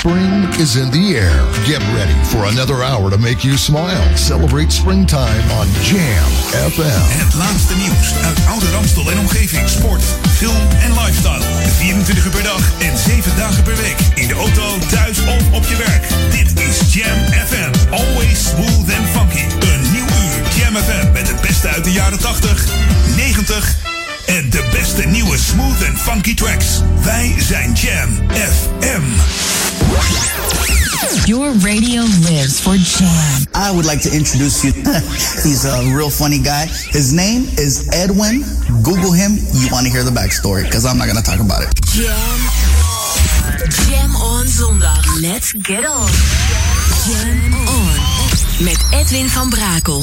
Spring is in the air. Get ready for another hour to make you smile. Celebrate springtime on Jam FM. Het laatste nieuws uit Oude Ramstel en omgeving. Sport, film en lifestyle. 24 uur per dag en 7 dagen per week. In de auto, thuis of op je werk. Dit is Jam FM. Always smooth and funky. Een nieuw uur Jam FM met het beste uit de jaren 80, 90 en de beste nieuwe smooth and funky tracks. Wij zijn Jam FM. Your radio lives for Jam. I would like to introduce you. He's a real funny guy. His name is Edwin. Google him. You want to hear the backstory because I'm not going to talk about it. Jam. Jam on zondag. Let's get on. Jam on. Met Edwin van Brakel.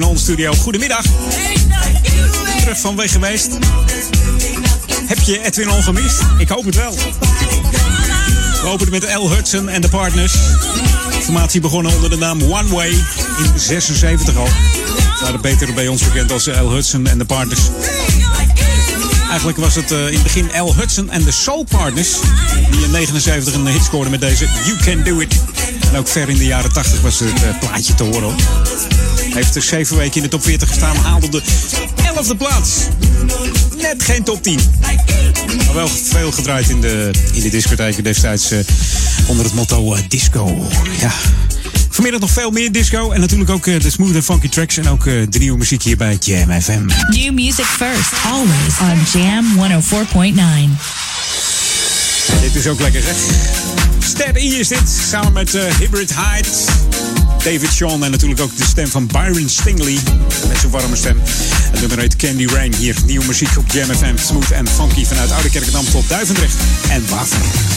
On studio. Goedemiddag. Terug van weg geweest. Heb je Edwin On gemist? Ik hoop het wel. We openen met L. Hudson en de Partners. Formatie begonnen onder de naam One Way in 76 al. Waren beter bij ons bekend als L. Hudson en de Partners. Eigenlijk was het uh, in het begin L. Hudson en de Soul Partners. Die in 79 een hit scoorden met deze You Can Do It. En ook ver in de jaren 80 was het uh, plaatje te horen. Heeft er zeven weken in de top 40 gestaan. Haalde de 11e plaats. Net geen top 10. Maar wel veel gedraaid in de, in de discotheken destijds. Uh, onder het motto disco. Ja. Vanmiddag nog veel meer disco. En natuurlijk ook uh, de smooth en funky tracks. En ook de nieuwe muziek hier bij Jam FM. New music first, always on Jam 104.9. Dit is ook lekker zeg. Steady is dit. Samen met Hybrid Heights. David Sean en natuurlijk ook de stem van Byron Stingley. Met zijn warme stem. Het nummer heet Candy Rain. Hier nieuwe muziek op Jam FM. Smooth en funky vanuit Oude Kerkendam tot Duivendrecht en Waver.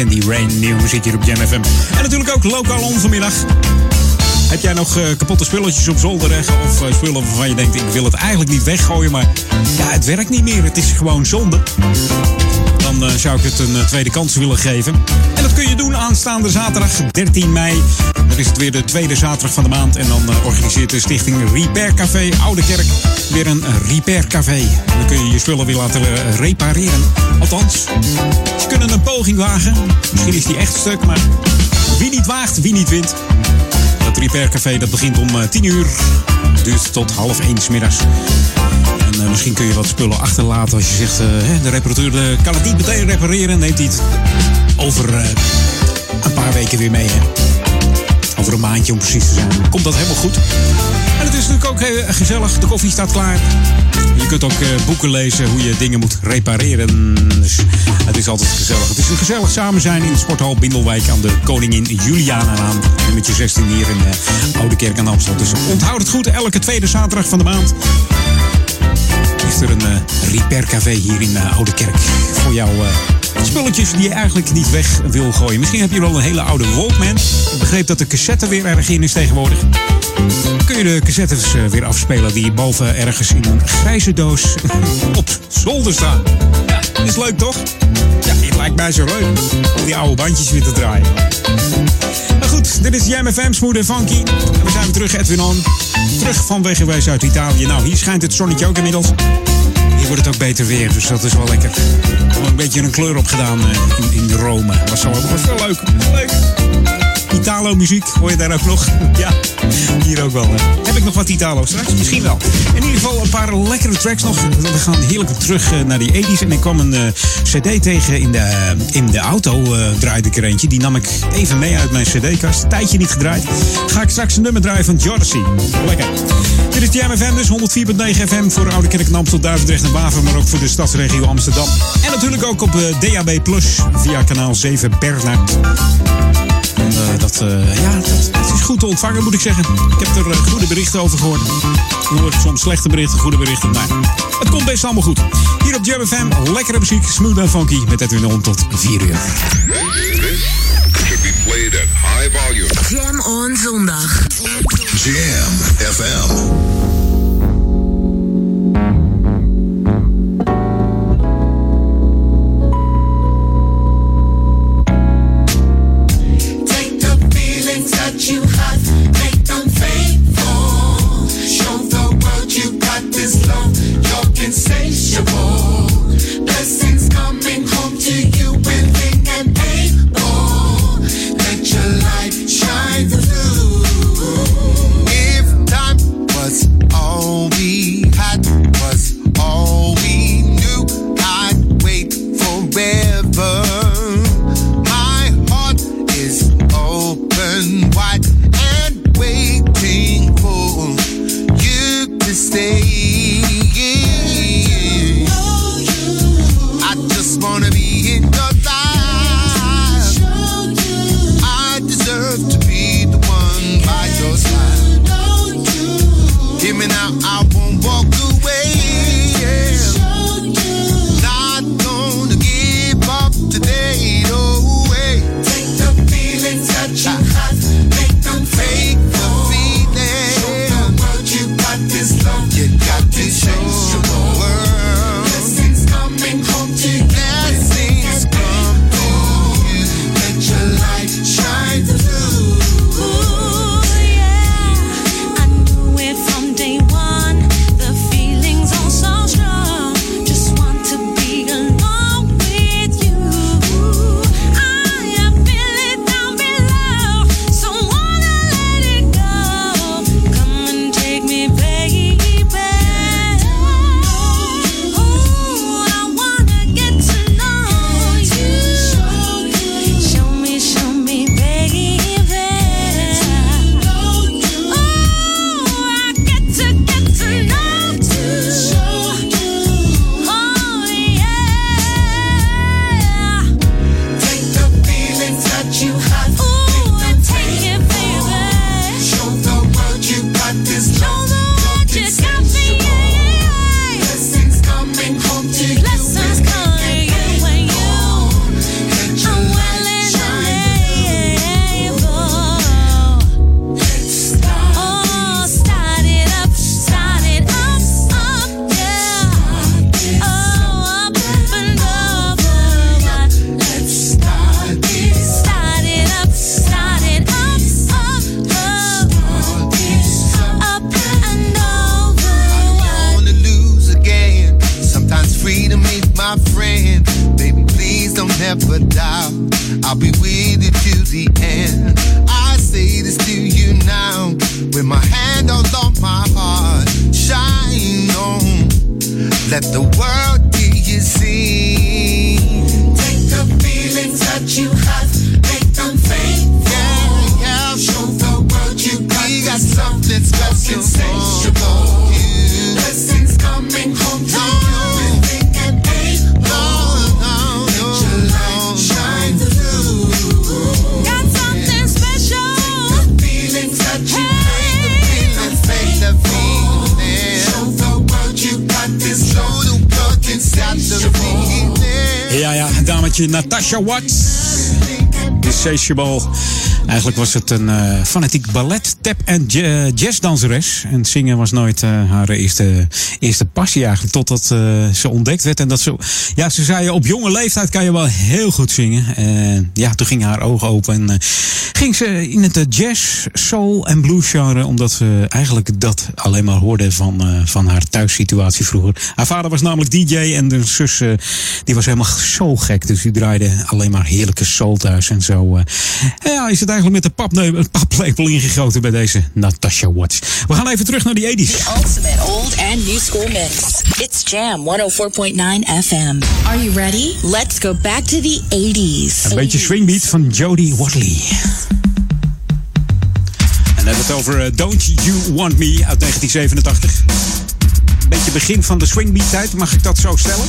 Candy Rain, nieuwe muziek hier op Jam FM. En natuurlijk ook lokaal on vanmiddag. Heb jij nog eh, kapotte spulletjes op zolder liggen? Of eh, spullen waarvan je denkt, ik wil het eigenlijk niet weggooien, maar ja, het werkt niet meer. Het is gewoon zonde. Dan eh, zou ik het een tweede kans willen geven. En dat kun je doen aanstaande zaterdag 13 mei. Dan is het weer de tweede zaterdag van de maand. En dan eh, organiseert de stichting Repair Café Oude Kerk weer een Repair Café. Dan kun je je spullen weer laten eh, repareren. Althans, ze kunnen een poging wagen. Misschien is die echt stuk, maar wie niet waagt, wie niet wint. Dat Repair Café dat begint om eh, 10 uur. Duurt tot half 1 's middags. En eh, misschien kun je wat spullen achterlaten als je zegt... eh, de reparateur eh, kan het niet meteen repareren. Neemt hij het over eh, een paar weken weer mee. Hè? Over een maandje om precies te zijn. Komt dat helemaal goed. En het is natuurlijk ook heel gezellig. De koffie staat klaar. Je kunt ook eh, boeken lezen hoe je dingen moet repareren. Dus het is altijd gezellig. Het is een gezellig samen zijn in de sporthal Bindelwijk aan de Koningin Julianalaan. Nummertje 16 hier in uh, Oude Kerk aan Amstel. Dus onthoud het goed. Elke tweede zaterdag van de maand is er een uh, repair café hier in uh, Oude Kerk. Voor jou uh, spulletjes die je eigenlijk niet weg wil gooien. Misschien heb je wel een hele oude Walkman. Ik begreep dat de cassette weer erg in is tegenwoordig. Kun je de cassettes weer afspelen die boven ergens in een grijze doos op zolder staan. Ja, is leuk toch? Ja, het lijkt mij zo leuk om die oude bandjes weer te draaien. Maar goed, dit is FM, Smooth en Funky. En we zijn weer terug, Edwin On. Terug van weggeweest uit Italië. Nou, hier schijnt het zonnetje ook inmiddels. Wordt het ook beter weer, dus dat is wel lekker. Een beetje een kleur opgedaan in, in Rome. Was, zo, was wel leuk. leuk. Italo-muziek, hoor je daar ook nog? Ja, hier ook wel. Hè. Heb ik nog wat Italo straks? Misschien wel. In ieder geval een paar lekkere tracks nog. We gaan heerlijk terug naar die 80s. En ik kwam een uh, cd tegen in de, in de auto, uh, draaide ik er eentje. Die nam ik even mee uit mijn cd-kast. Tijdje niet gedraaid. Ga ik straks een nummer draaien van Jodeci. Lekker. Dit is Jam FM, dus 104.9 FM voor Oude Kerk en Amstel, Duivendrecht en Waver. Maar ook voor de stadsregio Amsterdam. En natuurlijk ook op uh, DAB Plus via kanaal 7 Bernard. Uh, dat, uh, ja, dat, is goed te ontvangen, moet ik zeggen. Ik heb er goede berichten over gehoord. Je hoort soms slechte berichten, goede berichten. Maar het komt best allemaal goed. Hier op Jam lekkere muziek, smooth en funky. Met Edwin On tot 4 uur. Be played at high volume. Jam on zondag. Jam FM. Natasha Watts. Insatiable. Eigenlijk was het een eh, fanatiek ballet, tap- en ja- jazzdanseres. En zingen was nooit eh, haar eerste, eerste passie eigenlijk. Totdat eh, ze ontdekt werd. En dat ze, ja, ze zei op jonge leeftijd kan je wel heel goed zingen. En ja, toen gingen haar ogen open. En ging ze in het eh, jazz, soul en blues genre. Omdat ze eigenlijk dat alleen maar hoorde van, eh, van haar thuissituatie vroeger. Haar vader was namelijk DJ en de zus eh, die was helemaal zo gek. Dus die draaide alleen maar heerlijke soul thuis en zo. eh. ja, is het eigenlijk met de paplepel ingegoten bij deze Natasha Watts. We gaan even terug naar die 80s. Ultimate old and new school mix. It's Jam 104.9 FM. Are you ready? Let's go back to the 80s. Een beetje swingbeat van Jodie Watley. En hebben het over eh, Don't You Want Me uit 1987. Beetje begin van de swingbeat tijd, mag ik dat zo stellen?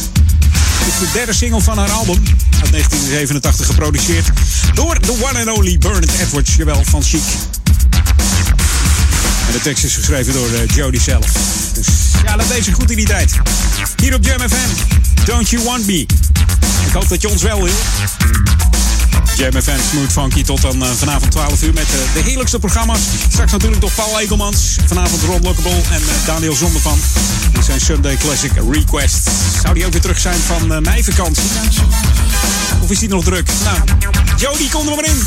Dit is de derde single van haar album uit 1987 geproduceerd door the one and only Bernard Edwards, jawel, van Chic. De tekst is geschreven door eh, Jodie zelf. Dus ja, laat deze goed in die tijd. Hier op Jam FM, Don't You Want Me. Ik hoop dat je ons wel wil. Jam FM Smooth Funky tot dan eh, vanavond 12 uur met eh, de heerlijkste programma's. Straks natuurlijk nog Paul Egelmans. Vanavond Ron Lockable en Daniel Zondervan. Dit zijn Sunday Classic Requests. Zou die ook weer terug zijn van eh meivakantie? Of is die nog druk? Nou, Jody, kom er maar in.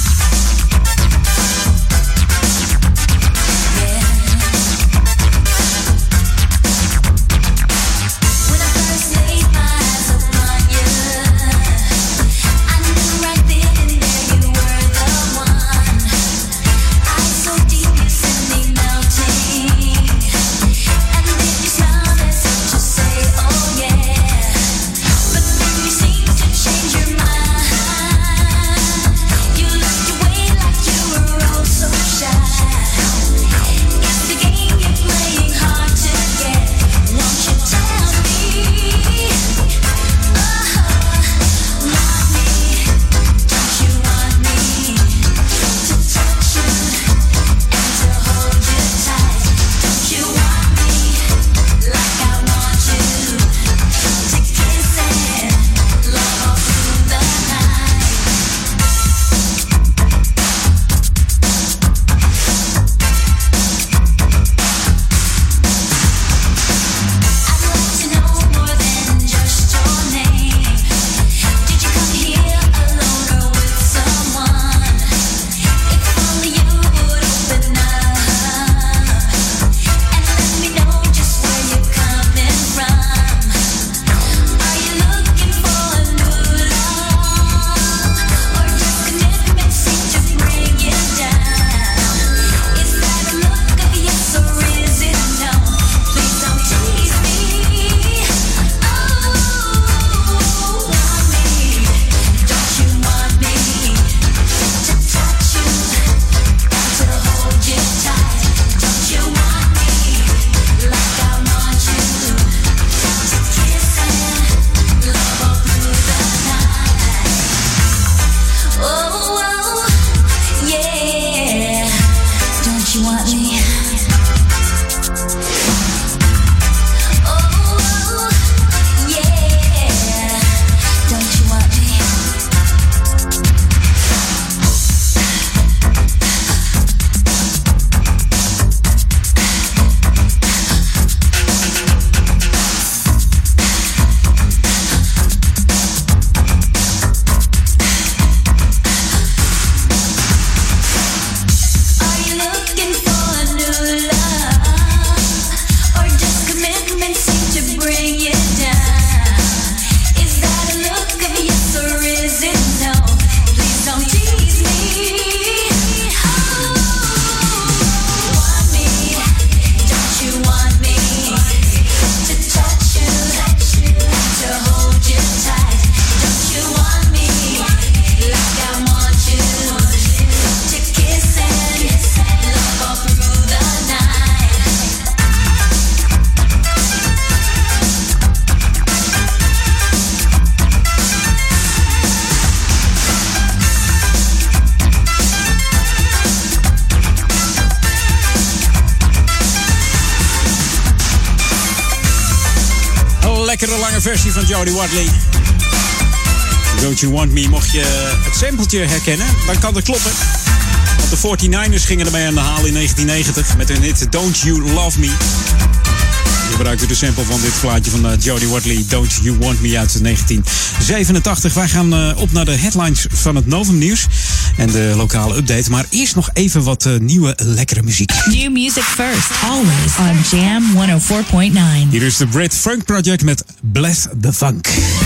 Van Jody Watley. Don't You Want Me, mocht je het sampletje herkennen, dan kan dat kloppen. Want de 49ers gingen ermee aan de haal in 1990 met hun hit Don't You Love Me. Je gebruikte de sample van dit plaatje van uh, Jody Watley, Don't You Want Me uit 1987. Wij gaan uh, op naar de headlines van het Novum Nieuws en de lokale update. Maar eerst nog even wat uh, nieuwe lekkere muziek. New music first, always on Jam 104.9. Hier is de Brit Funk Project met Bless the Funk.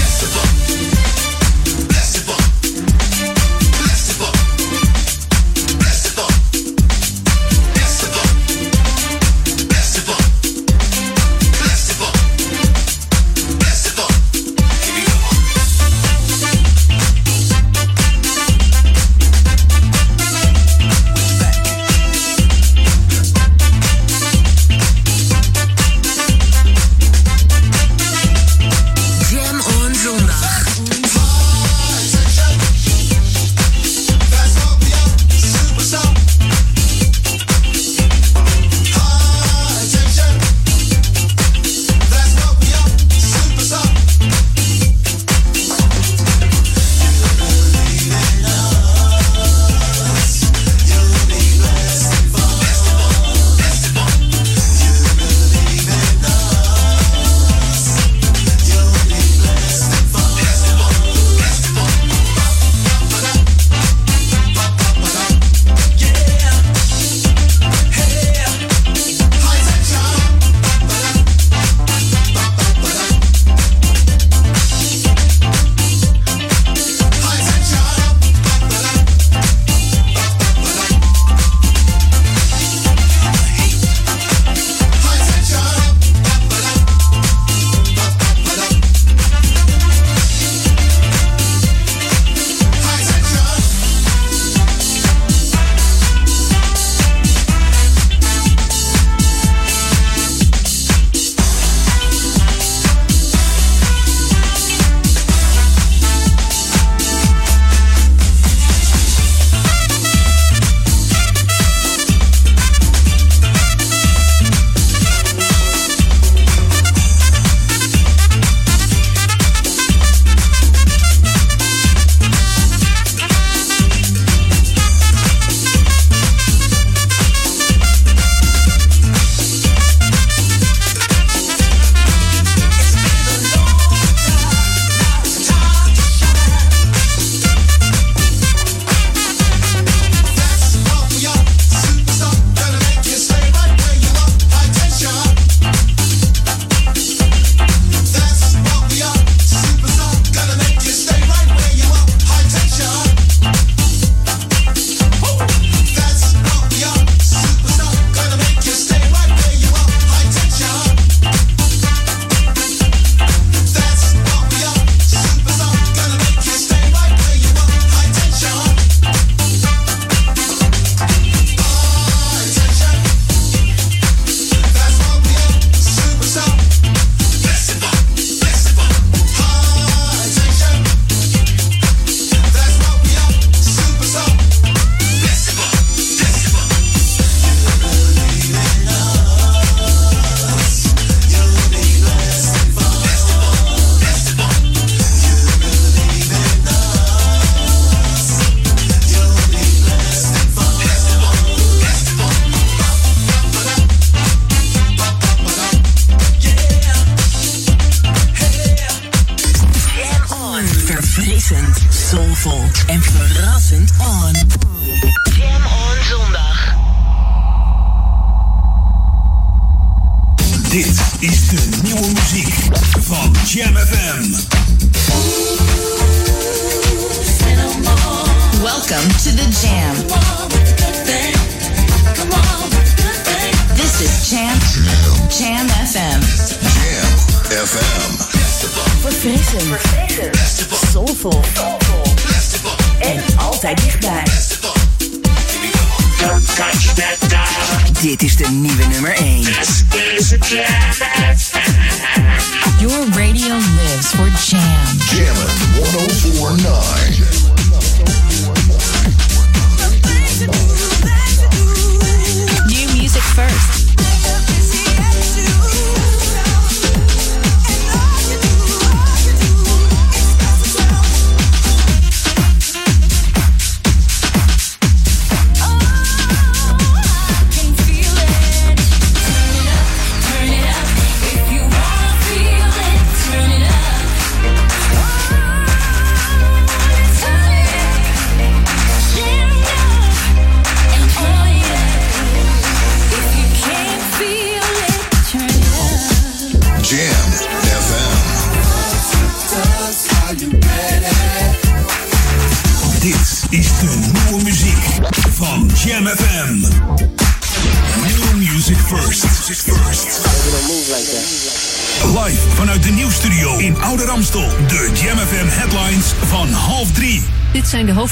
1049.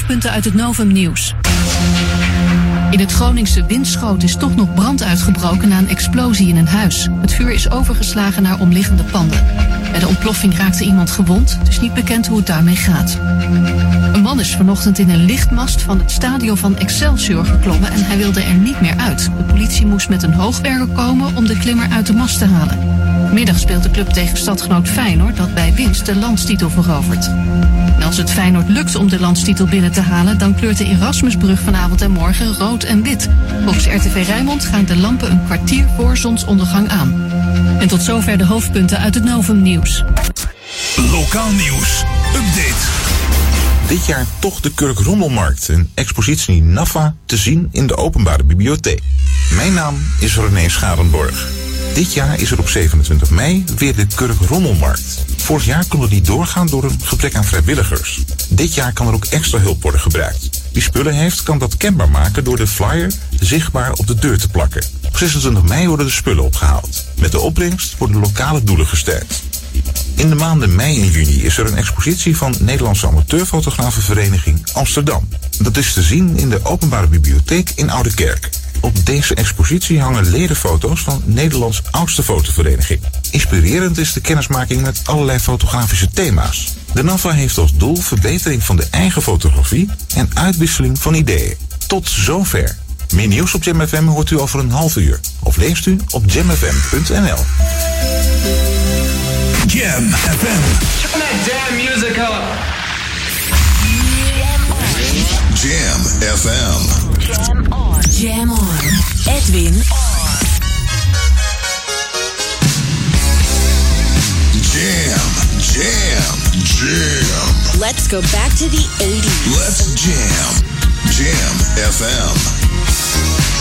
Hoofdpunten uit het Novum Nieuws. In het Groningse Winschoot is toch nog brand uitgebroken na een explosie in een huis. Het vuur is overgeslagen naar omliggende panden. Bij de ontploffing raakte iemand gewond. Het is niet bekend hoe het daarmee gaat. Een man is vanochtend in een lichtmast van het stadion van Excelsior geklommen en hij wilde er niet meer uit. De politie moest met een hoogwerker komen om de klimmer uit de mast te halen. Middag speelt de club tegen stadgenoot Feyenoord dat bij winst de landstitel verovert. Als het Feyenoord lukt om de landstitel binnen te halen, dan kleurt de Erasmusbrug vanavond en morgen rood en wit. Volgens RTV Rijnmond gaan de lampen een kwartier voor zonsondergang aan. En tot zover de hoofdpunten uit het Novum Nieuws. Lokaal nieuws. Update. Dit jaar toch de Kurk Rommelmarkt, een expositie NAFA te zien in de openbare bibliotheek. Mijn naam is René Scharenborg. Dit jaar is er op 27 mei weer de Kurk Rommelmarkt. Vorig jaar konden die doorgaan door een gebrek aan vrijwilligers. Dit jaar kan er ook extra hulp worden gebruikt. Wie spullen heeft, kan dat kenbaar maken door de flyer zichtbaar op de deur te plakken. Op 26 mei worden de spullen opgehaald. Met de opbrengst worden lokale doelen gesteund. In de maanden mei en juni is er een expositie van Nederlandse Amateurfotografenvereniging Amsterdam. Dat is te zien in de Openbare Bibliotheek in Oude Kerk. Op deze expositie hangen ledenfoto's van Nederlands oudste fotovereniging. Inspirerend is de kennismaking met allerlei fotografische thema's. De NAFA heeft als doel verbetering van de eigen fotografie en uitwisseling van ideeën. Tot zover. Meer nieuws op JamFM hoort u over een half uur. Of leest u op jamfm.nl. Jam FM. Turn that damn music up. Jam FM. Jam on. Jam on. Edwin on. Jam, jam, jam. Let's go back to the 80s. Let's jam. Jam FM.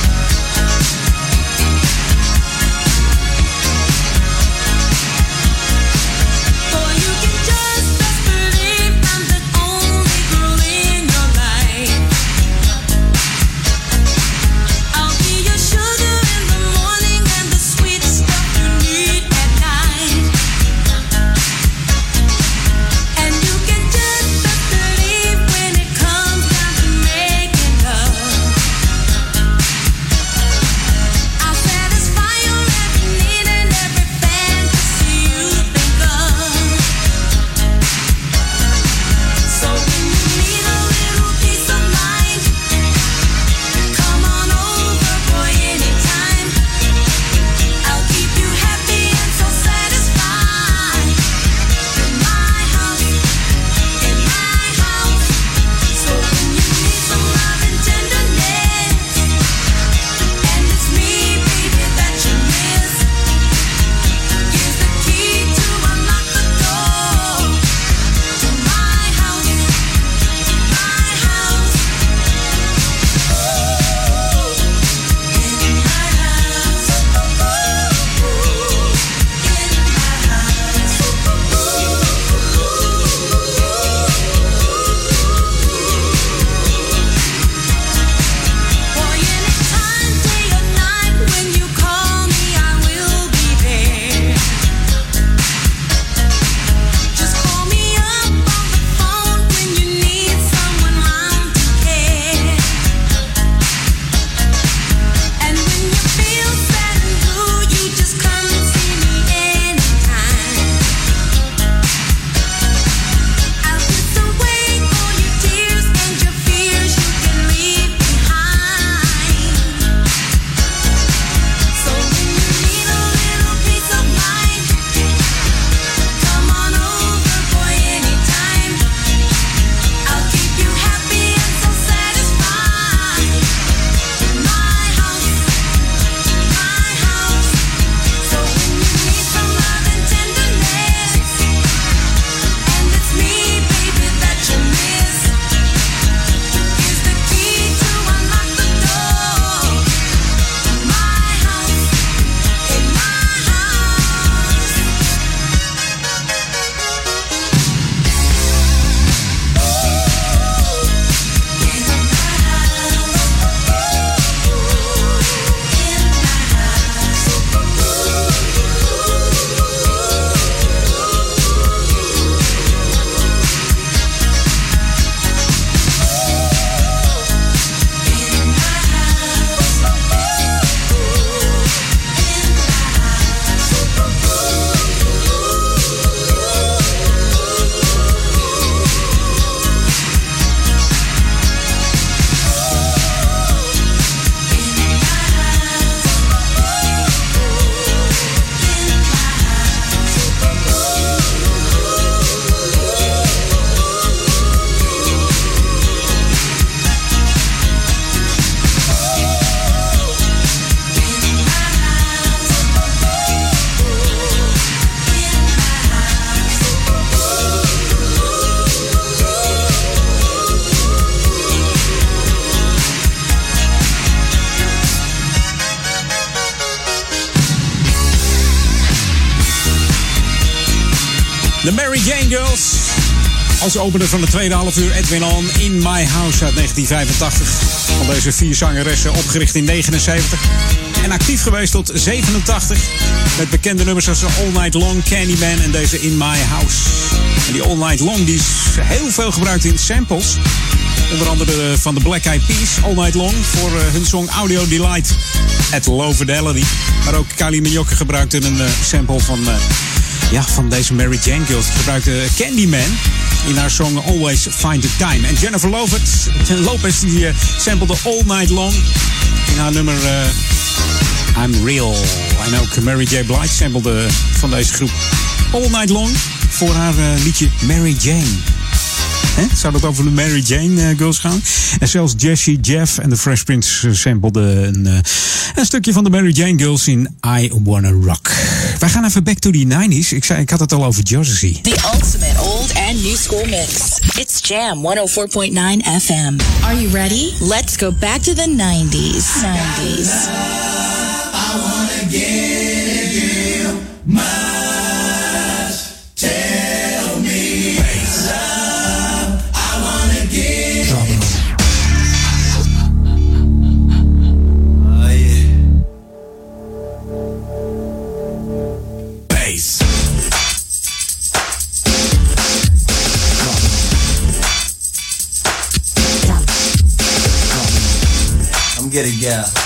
Opener van de tweede half uur Edwin On in My House uit 1985. Van deze vier zangeressen opgericht in 79. En actief geweest tot 87. Met bekende nummers als All Night Long, Candyman en deze In My House. En die All Night Long die is heel veel gebruikt in samples. Onder andere van de Black Eyed Peas, All Night Long. Voor eh, hun song Audio Delight at Low Fidelity. Maar ook Kylie Minogue gebruikte een eh, sample van, eh, ja, van deze Mary Jane. Ze gebruikte Candyman in haar song Always Find the Time. En Jennifer Lopez, die eh, samplede All Night Long in haar nummer eh, I'm Real. En ook Mary J. Blige samplede van deze groep All Night Long voor haar eh, liedje Mary Jane. Hè? Zou dat over de Mary Jane Girls gaan? En zelfs Jessie, Jeff en de Fresh Prince sampleden een, een stukje van de Mary Jane Girls in I Wanna Rock. Wij gaan even back to the 90s. Ik, zei, ik had het al over Jersey. The ultimate old and new school mix. It's Jam 104.9 FM. Are you ready? Let's go back to the 90s. 90s. get it, yeah.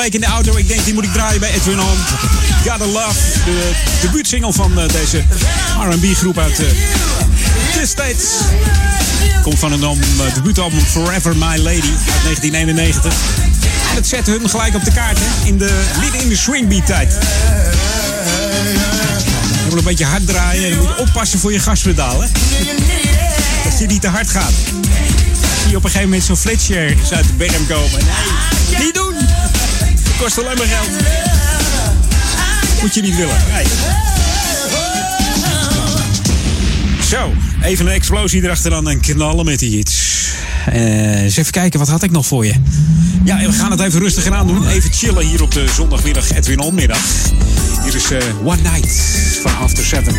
week in de auto. Ik denk, die moet ik draaien bij Edwin Home. Gotta Love, de debuutsingle van eh, deze R&B groep uit eh, de States. Komt van een eh, debuutalbum Forever My Lady uit 1991. En dat zetten hun gelijk op de kaart hè, in de in de swingbeat tijd. Je moet een beetje hard draaien en je moet oppassen voor je gaspedaal. Hè? Dat je niet te hard gaat. Zie je op een gegeven moment zo'n flitsjer uit de berm komen. Nee, doen! Kost alleen maar geld. Moet je niet willen. Zo, even een explosie erachteraan en knallen met die iets. Eh, eens even kijken, wat had ik nog voor je? Ja, we gaan het even rustig aan doen. Even chillen hier op de zondagmiddag Edwin Onmiddag. Hier is eh, One Night van After Seven.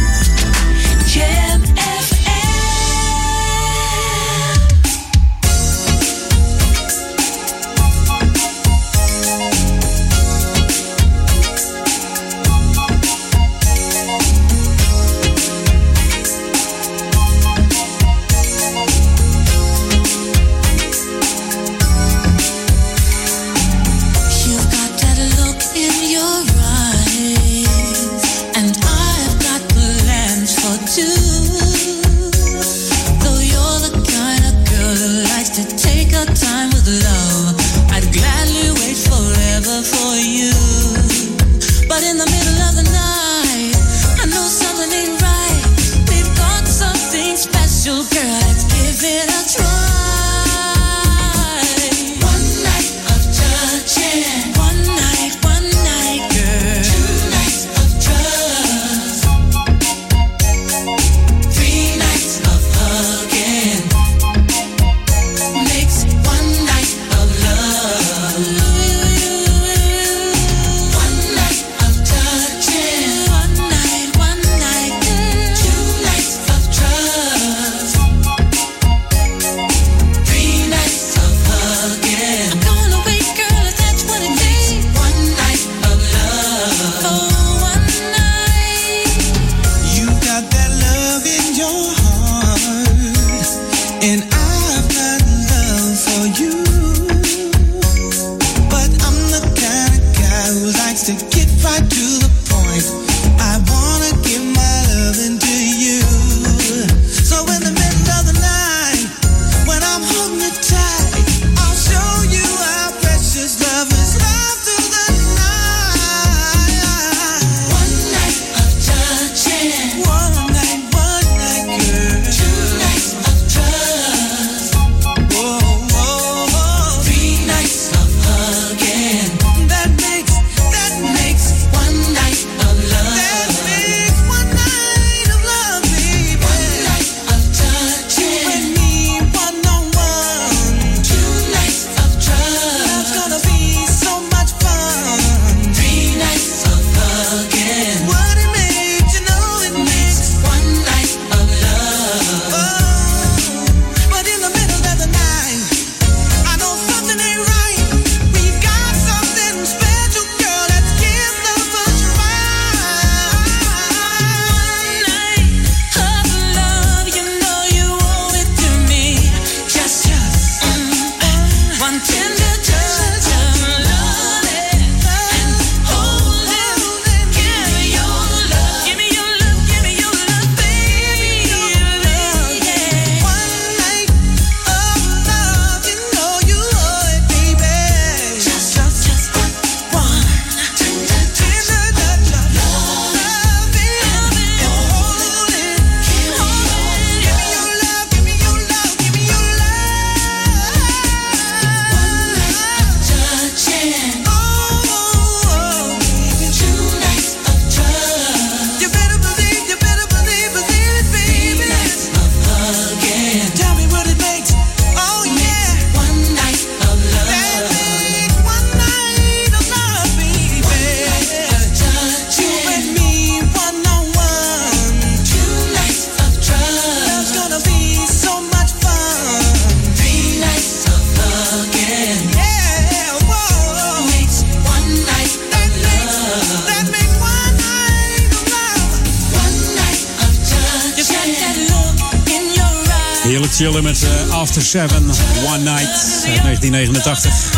Seven One Night, 1989.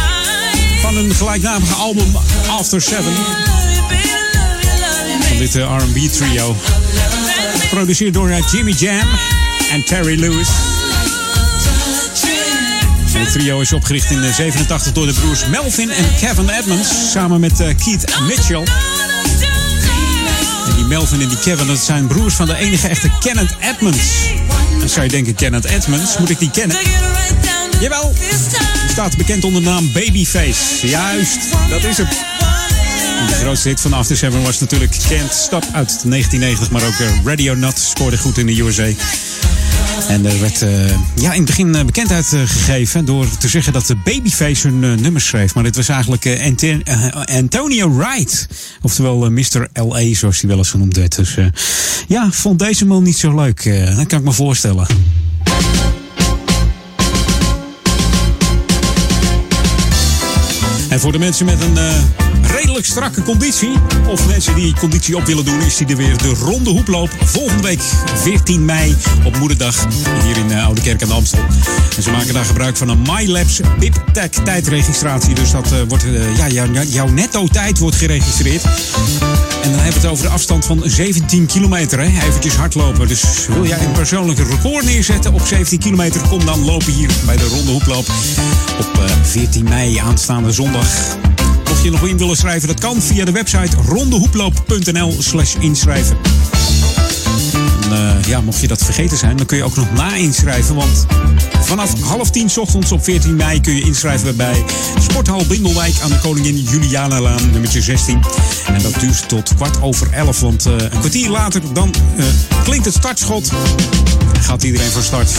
Van hun gelijknamige album After Seven. Van dit eh, R&B trio. Geproduceerd door eh, Jimmy Jam en Terry Lewis. Het trio is opgericht in eh, 1987 door de broers Melvin en Kevin Edmonds. Samen met Keith Mitchell. En die Melvin en die Kevin, dat zijn broers van de enige echte Kenneth Edmonds. Zou je denken, Kenneth Edmonds, moet ik die kennen? Jawel, die staat bekend onder de naam Babyface. Juist, dat is. En de grootste hit van After Seven was natuurlijk Can't Stop uit 1990. Maar ook eh, Radio Nut scoorde goed in de USA. En er werd eh, ja, in het begin eh, bekendheid eh, gegeven door te zeggen dat de Babyface hun nummers schreef. Maar dit was eigenlijk Antonio Wright. Oftewel eh, Mr. L.A. zoals hij wel eens genoemd werd. Dus eh, ja, vond deze man niet zo leuk. eh, dat kan ik me voorstellen. En voor de mensen met een redelijk strakke conditie, of mensen die conditie op willen doen, is die er weer de ronde hoeploop. Volgende week 14 mei op Moederdag hier in eh, Oude Kerk aan de Amstel. En ze maken daar gebruik van een MyLabs BIP-tag tijdregistratie. Dus dat eh, wordt, eh, ja, jou- jou- jouw netto tijd wordt geregistreerd. En dan hebben we het over de afstand van 17 kilometer. Hè? Eventjes hardlopen. Dus wil jij een persoonlijke record neerzetten op 17 kilometer? Kom dan lopen hier bij de Ronde Hoeploop op eh, 14 mei aanstaande zondag. Mocht je nog in willen schrijven, dat kan via de website rondehoeploop.nl slash inschrijven. En, eh, ja, mocht je dat vergeten zijn, dan kun je ook nog na-inschrijven. Want vanaf half tien ochtends op 14 mei kun je inschrijven bij Sporthal Bindelwijk aan de Koningin Julianalaan, nummertje 16. En dat duurt tot kwart over elf, want eh, een kwartier later dan eh, klinkt het startschot. En gaat iedereen van start.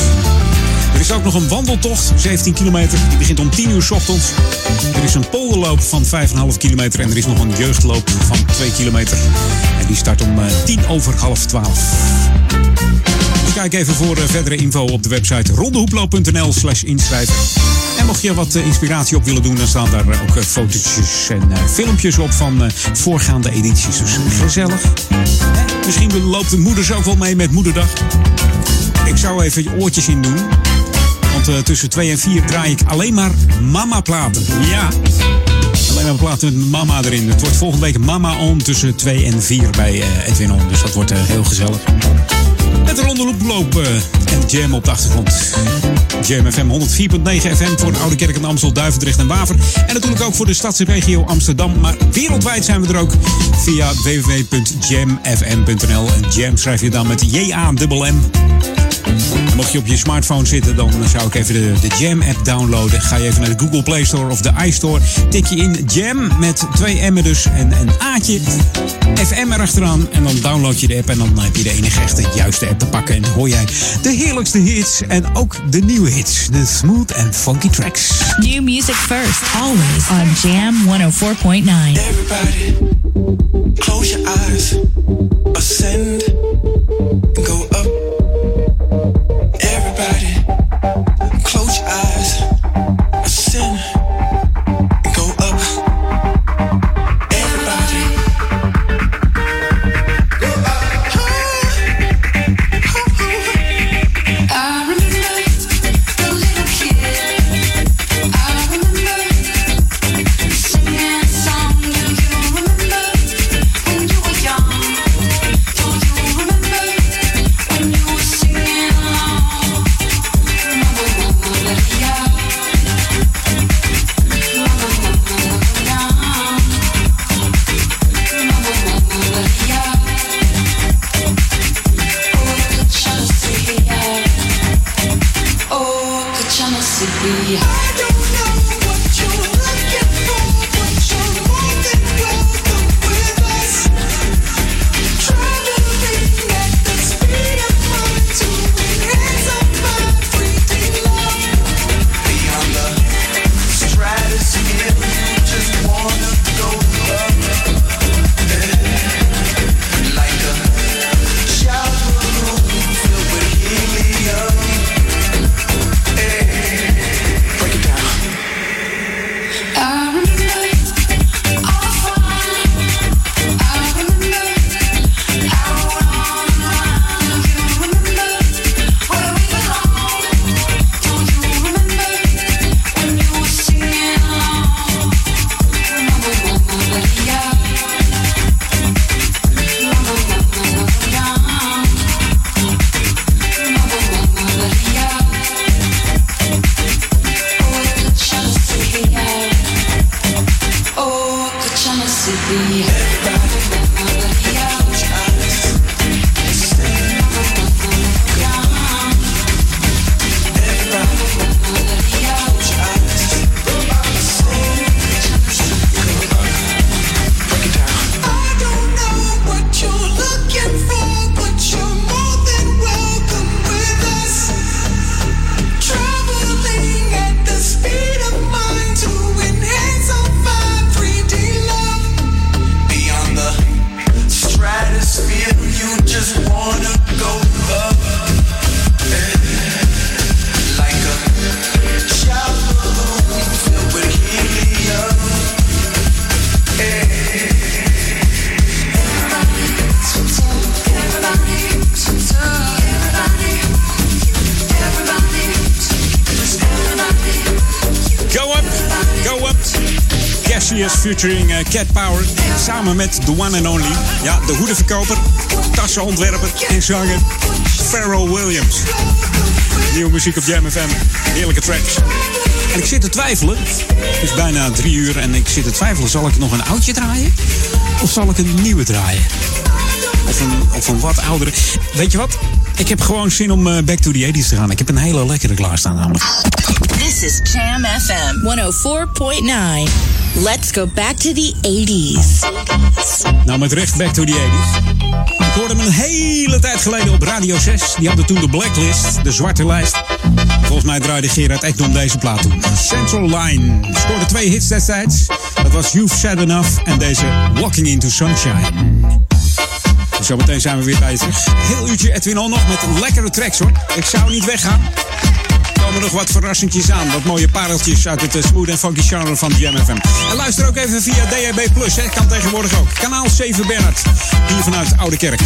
Er is ook nog een wandeltocht, 17 kilometer. Die begint om 10 uur ochtends. Er is een polderloop van 5,5 kilometer. En er is nog een jeugdloop van 2 kilometer. En die start om eh, 10 over half 12. Dus kijk even voor eh, verdere info op de website rondehoeploop.nl slash inschrijven. En mocht je wat eh, inspiratie op willen doen, dan staan daar eh, ook eh, fotootjes en eh, filmpjes op van eh, voorgaande edities. Dus gezellig. Misschien loopt de moeders ook wel mee met Moederdag. Ik zou even je oortjes in doen. Want eh, tussen 2 en 4 draai ik alleen maar mama-platen. Ja. Alleen maar platen met mama erin. Het wordt volgende week Mama On tussen 2 en 4 bij eh, Edwin On. Dus dat wordt eh, heel gezellig. Met de ronde loop en jam op de achtergrond. Jam FM 104.9 FM voor de Oude Kerk en Amstel, Duivendrecht en Waver. En natuurlijk ook voor de stadsregio Amsterdam. Maar wereldwijd zijn we er ook via www.jamfm.nl. En jam schrijf je dan met J-A-M-M. Mocht je op je smartphone zitten, dan zou ik even de, de Jam-app downloaden. Ga je even naar de Google Play Store of de iStore. Tik je in Jam met twee M'en dus en een A'tje. FM erachteraan. En dan download je de app en dan heb je de enige echte juiste app te pakken. En dan hoor jij de heerlijkste hits en ook de nieuwe hits. De smooth and funky tracks. New music first, always on Jam 104.9. Everybody, close your eyes, ascend, go featuring eh, Cat Power. Samen met the one and only. Ja, de hoedenverkoper, tassenontwerper en zanger Pharrell Williams. Nieuwe muziek op Jam FM. Heerlijke tracks. En ik zit te twijfelen. Het is bijna drie uur en ik zit te twijfelen. Zal ik nog een oudje draaien? Of zal ik een nieuwe draaien? Of een, of een wat oudere. Weet je wat? Ik heb gewoon zin om eh, back to the 80s te gaan. Ik heb een hele lekkere klaarstaan namelijk. This is Jam FM 104.9. Let's go back to the 80s. Nou, met recht back to the 80s. Ik hoorde hem een hele tijd geleden op Radio 6. Die hadden toen de Blacklist, de zwarte lijst. Volgens mij draaide Gerard Ekdom deze plaat toen. Central Line. Scoorde twee hits destijds. Dat was You've Said Enough en deze Walking Into Sunshine. Zometeen zijn we weer bij je terug. Heel uurtje Edwin On nog met lekkere tracks hoor. Ik zou niet weggaan. Komen nog wat verrassingjes aan. Wat mooie pareltjes uit het eh, smooth en funky genre van Jam FM. En luister ook even via DHB. Hè. Kan tegenwoordig ook. Kanaal 7 Bernard. Hier vanuit Oude Kerk.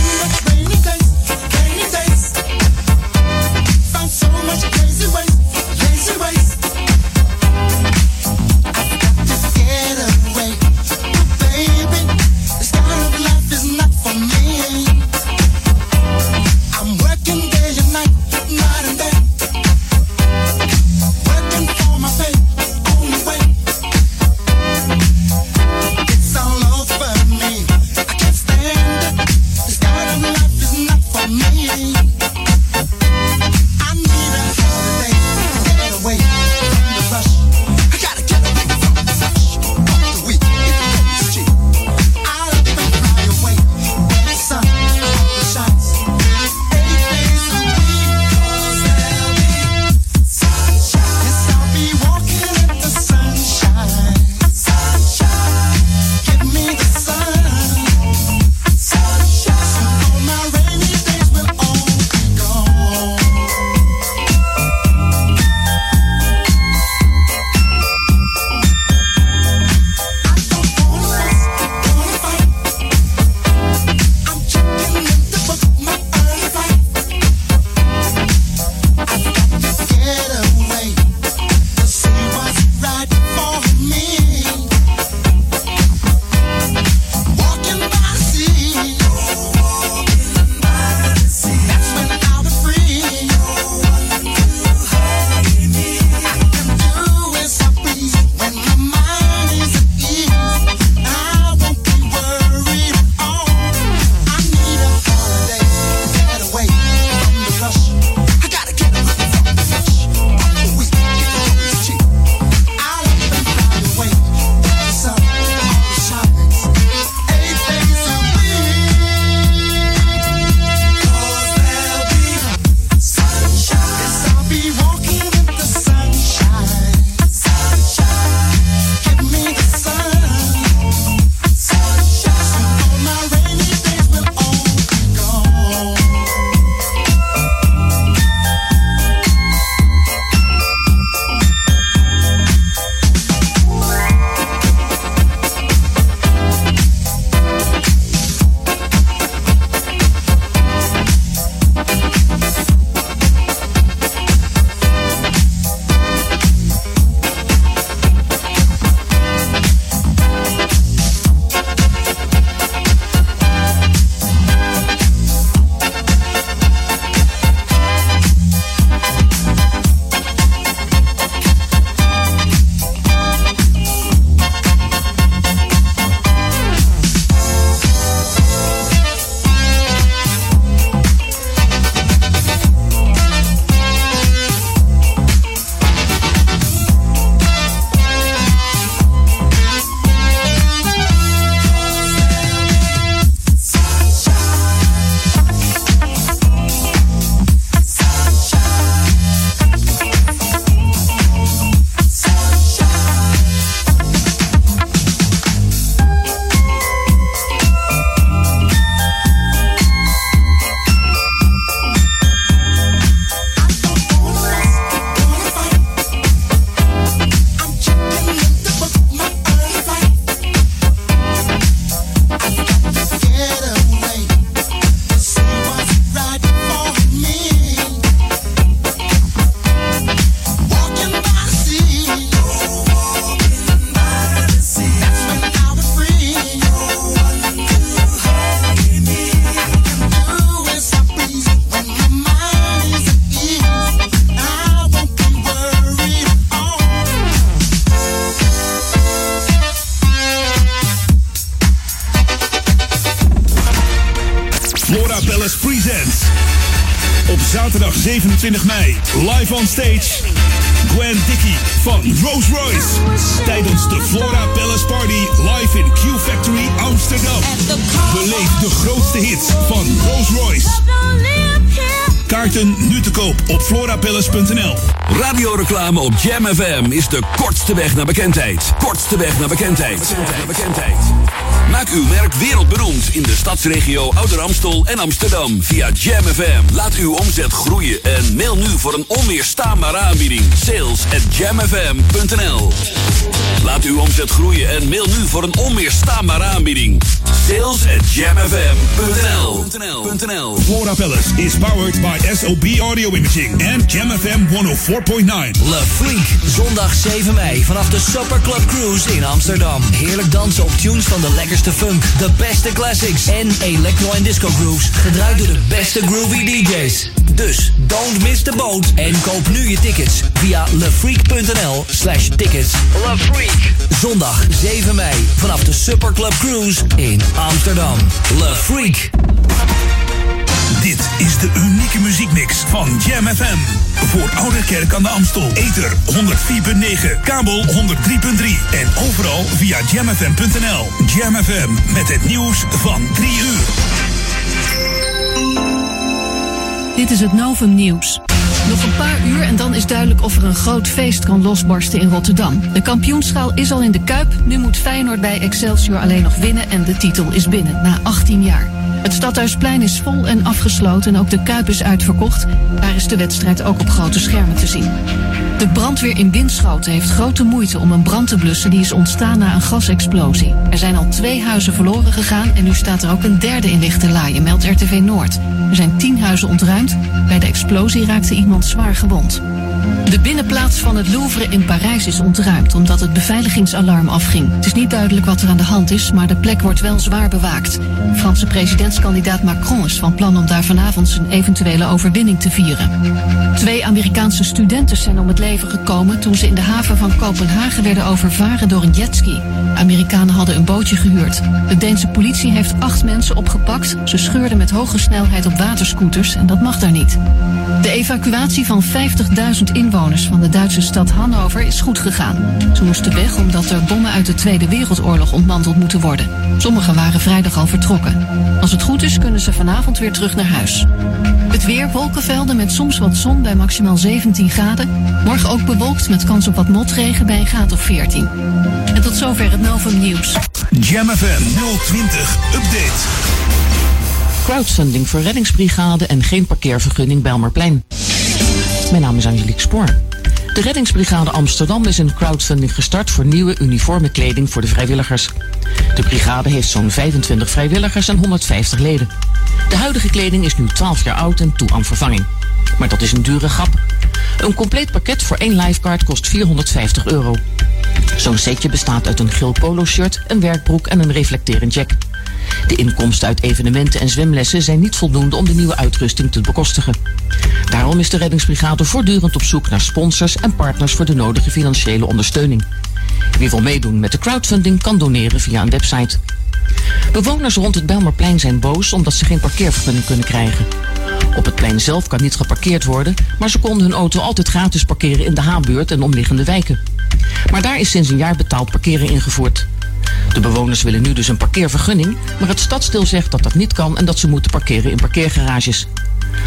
Kortste weg naar bekendheid. Kortste weg naar bekendheid. Maak uw merk wereldberoemd in de stadsregio Ouder Amstel en Amsterdam via Jam FM. Laat uw omzet groeien en mail nu voor een onweerstaanbare aanbieding. Sales at jamfm.nl Laat uw omzet groeien en mail nu voor een onweerstaanbare aanbieding. Sales at jamfm.nl Flora Palace is powered by SOB Audio Imaging and Jam FM 104.9. Le Freak, zondag 7 mei vanaf de Supper Club Cruise in Amsterdam. Heerlijk dansen op tunes van de lekkerste funk, de beste classics en electro- en disco grooves. Gedraaid door de beste groovy DJ's. Dus don't miss the boat en koop nu je tickets via lefreak.nl slash tickets. Le Freak. Zondag 7 mei vanaf de Supper Club Cruise in Amsterdam. Le Freak. Dit is de unieke muziekmix van Jam FM. Voor Oude Kerk aan de Amstel. Ether 104.9, kabel 103.3 en overal via jamfm.nl. Jam FM met het nieuws van 3 uur. Dit is het Novum Nieuws. Nog een paar uur en dan is duidelijk of er een groot feest kan losbarsten in Rotterdam. De kampioenschaal is al in de Kuip. Nu moet Feyenoord bij Excelsior alleen nog winnen en de titel is binnen na 18 jaar. Het Stadhuisplein is vol en afgesloten en ook de Kuip is uitverkocht. Daar is de wedstrijd ook op grote schermen te zien. De brandweer in Winschoten heeft grote moeite om een brand te blussen die is ontstaan na een gasexplosie. Er zijn al twee huizen verloren gegaan en nu staat er ook een derde in Lichterlaaien, meldt RTV Noord. Er zijn tien huizen ontruimd. Bij de explosie raakte iemand zwaar gewond. De binnenplaats van het Louvre in Parijs is ontruimd omdat het beveiligingsalarm afging. Het is niet duidelijk wat er aan de hand is, maar de plek wordt wel zwaar bewaakt. Franse presidentskandidaat Macron is van plan om daar vanavond zijn eventuele overwinning te vieren. Twee Amerikaanse studenten zijn om het leven gekomen toen ze in de haven van Kopenhagen werden overvaren door een jetski. Amerikanen hadden een bootje gehuurd. De Deense politie heeft acht mensen opgepakt. Ze scheurden met hoge snelheid op waterscooters en dat mag daar niet. De evacuatie van 50.000 inwoners van de Duitse stad Hannover is goed gegaan. Ze moesten weg omdat er bommen uit de Tweede Wereldoorlog ontmanteld moeten worden. Sommigen waren vrijdag al vertrokken. Als het goed is kunnen ze vanavond weer terug naar huis. Het weer, wolkenvelden met soms wat zon bij maximaal 17 graden. Morgen ook bewolkt met kans op wat motregen bij een graad of 14. En tot zover het Novum Nieuws. Jam FM 020 Update. Crowdfunding voor reddingsbrigade en geen parkeervergunning Bijlmerplein. Mijn naam is Angelique Spoor. De reddingsbrigade Amsterdam is een crowdfunding gestart voor nieuwe uniforme kleding voor de vrijwilligers. De brigade heeft zo'n 25 vrijwilligers en 150 leden. De huidige kleding is nu 12 jaar oud en toe aan vervanging. Maar dat is een dure grap. Een compleet pakket voor één lifeguard kost 450 euro. Zo'n setje bestaat uit een geel polo-shirt, een werkbroek en een reflecterend jack. De inkomsten uit evenementen en zwemlessen zijn niet voldoende om de nieuwe uitrusting te bekostigen. Daarom is de reddingsbrigade voortdurend op zoek naar sponsors en partners voor de nodige financiële ondersteuning. Wie wil meedoen met de crowdfunding kan doneren via een website. Bewoners rond het Bijlmerplein zijn boos omdat ze geen parkeervergunning kunnen krijgen. Op het plein zelf kan niet geparkeerd worden, maar ze konden hun auto altijd gratis parkeren in de Haanbuurt en omliggende wijken. Maar daar is sinds een jaar betaald parkeren ingevoerd. De bewoners willen nu dus een parkeervergunning, maar het stadsdeel zegt dat dat niet kan en dat ze moeten parkeren in parkeergarages.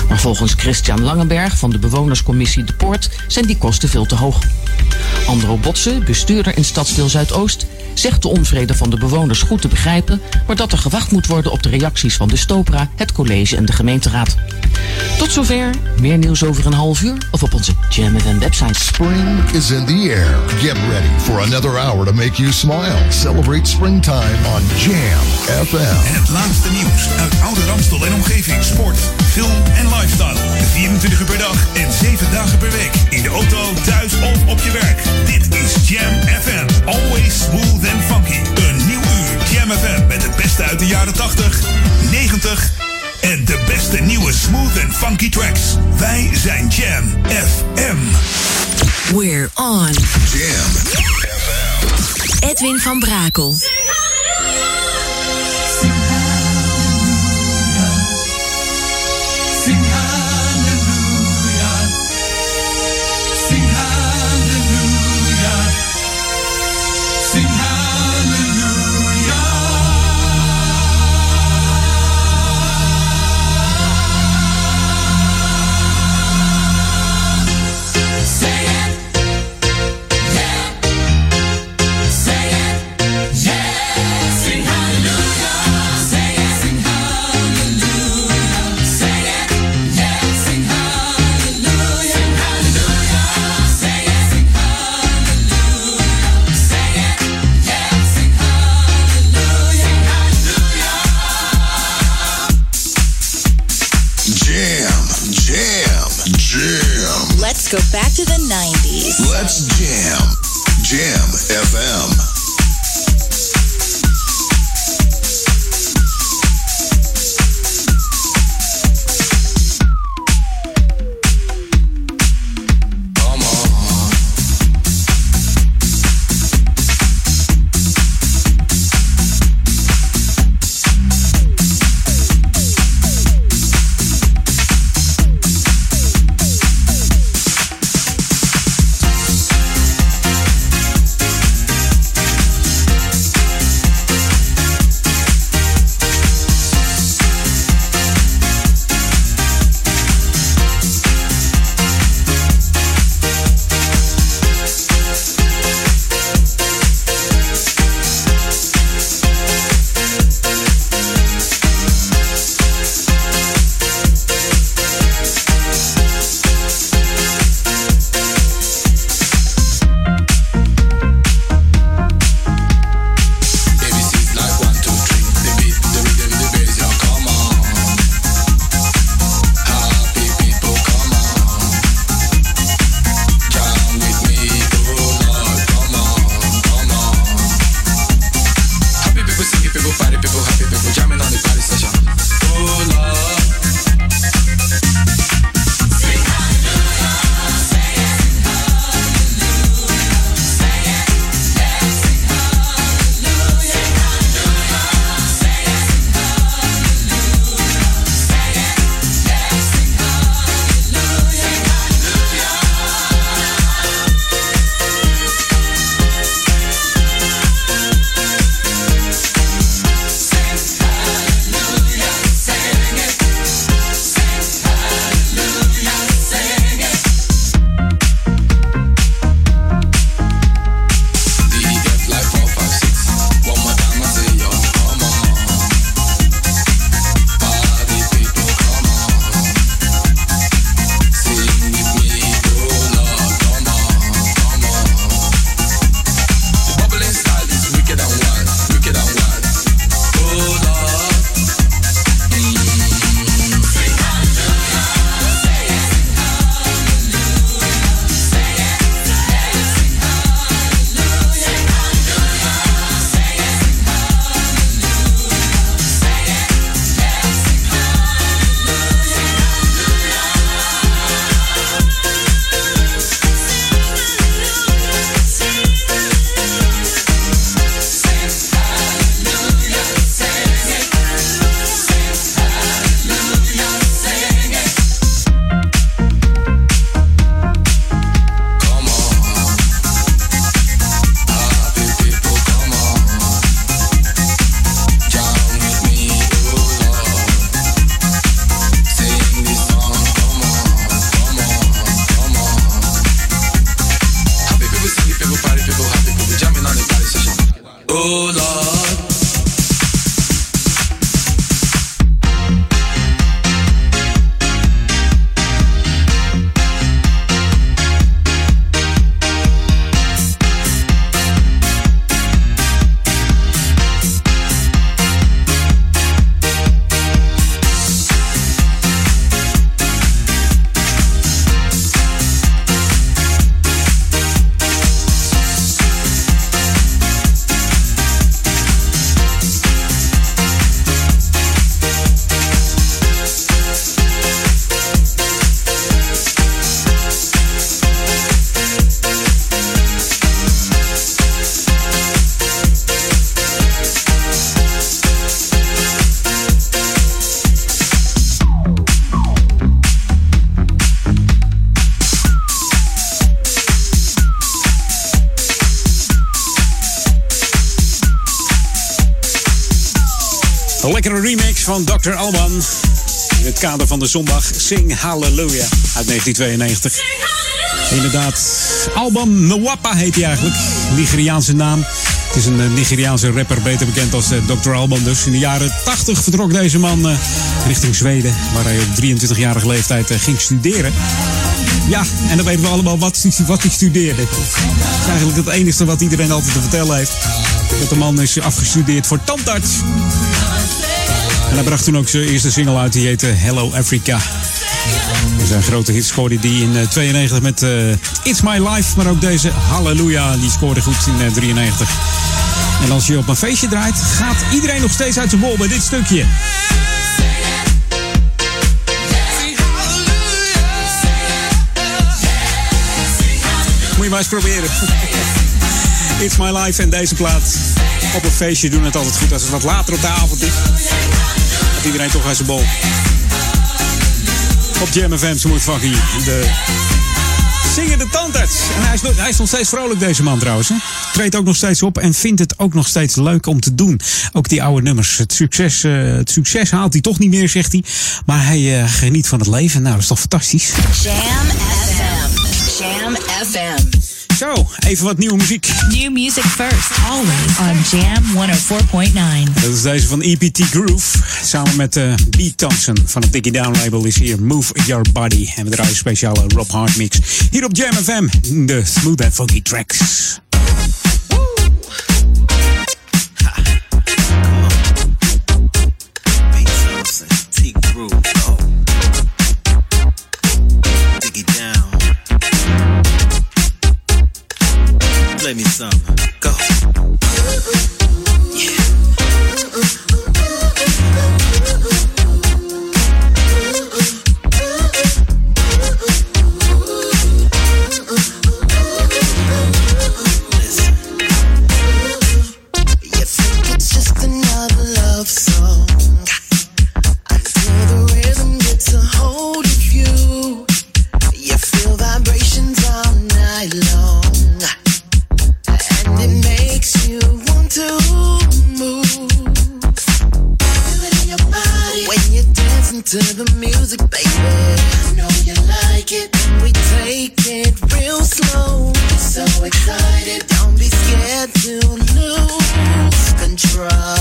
Maar volgens Christian Langenberg van de bewonerscommissie De Poort zijn die kosten veel te hoog. Andro Botsen, bestuurder in stadsdeel Zuidoost, zegt de onvrede van de bewoners goed te begrijpen, maar dat er gewacht moet worden op de reacties van de Stopra, het college en de gemeenteraad. Tot zover, meer nieuws over een half uur of op onze Jam FM website. Spring is in the air. Get ready for another hour to make you smile. Celebrate springtime on Jam FM. En het laatste nieuws uit Oude Ramstel en omgeving. Sport, film en lifestyle. 24 uur per dag en 7 dagen per week. In de auto, thuis of op je werk. Dit is Jam FM. Always smooth and funky. Een nieuw uur Jam FM met het beste uit de jaren 80, 90 en de beste nieuwe smooth and funky tracks. Wij zijn Jam FM. We're on. Jam Edwin van Brakel. Go back to the 90s. Let's jam. Jam FM. Van Dr. Alban. In het kader van de zondag Sing Hallelujah uit 1992. Inderdaad, Alban Nwapa heet hij eigenlijk. Nigeriaanse naam. Het is een eh, Nigeriaanse rapper, beter bekend als eh, Dr. Alban dus. In de jaren 80 vertrok deze man eh, richting Zweden, waar hij op 23-jarige leeftijd ging studeren. Ja, en dan weten we allemaal wat, wat hij studeerde. Dat is eigenlijk het enige wat iedereen altijd te vertellen heeft. Dat de man is afgestudeerd voor tandarts. En hij bracht toen ook zijn eerste single uit, die heette Hello Africa. Zijn grote hit scoorde die in eh, 92 met eh, It's My Life. Maar ook deze Halleluja, die scoorde goed in eh, 93. En als je op een feestje draait, gaat iedereen nog steeds uit zijn bol bij dit stukje. Moet je maar eens proberen. It's My Life en deze plaat. Op een feestje doen het altijd goed als het wat later op de avond is. Iedereen toch uit zijn bol. Op Jam FM, ze moet fucking de tandarts. En hij is, hij nog steeds vrolijk, deze man trouwens. Hè? Treedt ook nog steeds op en vindt het ook nog steeds leuk om te doen. Ook die oude nummers. Het succes, eh, het succes haalt hij toch niet meer, zegt hij. Maar hij eh, geniet van het leven. Nou, dat is toch fantastisch. Jam FM. Jam FM. Zo, even wat nieuwe muziek. New music first, always on Jam 104.9. Dat is deze van EPT Groove. Samen met eh B. Thompson van het Diggy Down label is hier Move Your Body. En we draaien een speciale Rob Hard mix. Hier op Jam FM, de smooth and funky tracks. T groove, Play me some. Go. To the music, baby. I know you like it. We take it real slow. So excited, don't be scared to lose control.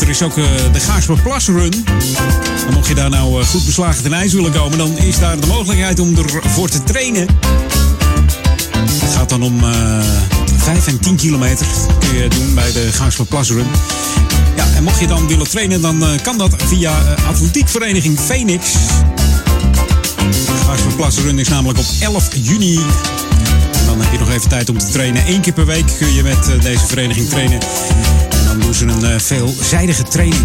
Er is ook eh, de Gaarsper Plus Run. En mocht je daar nou eh, goed beslagen ten ijs willen komen... dan is daar de mogelijkheid om ervoor te trainen. Het gaat dan om eh 5 en 10 kilometer. kun je doen bij de Gaarsper Plus Run. Ja, en mocht je dan willen trainen, dan eh, kan dat via eh, atletiekvereniging Phoenix. Plus Run is namelijk op 11 juni. Dan heb je nog even tijd om te trainen. Eén keer per week kun je met eh, deze vereniging trainen. Dan doen ze een eh, veelzijdige training.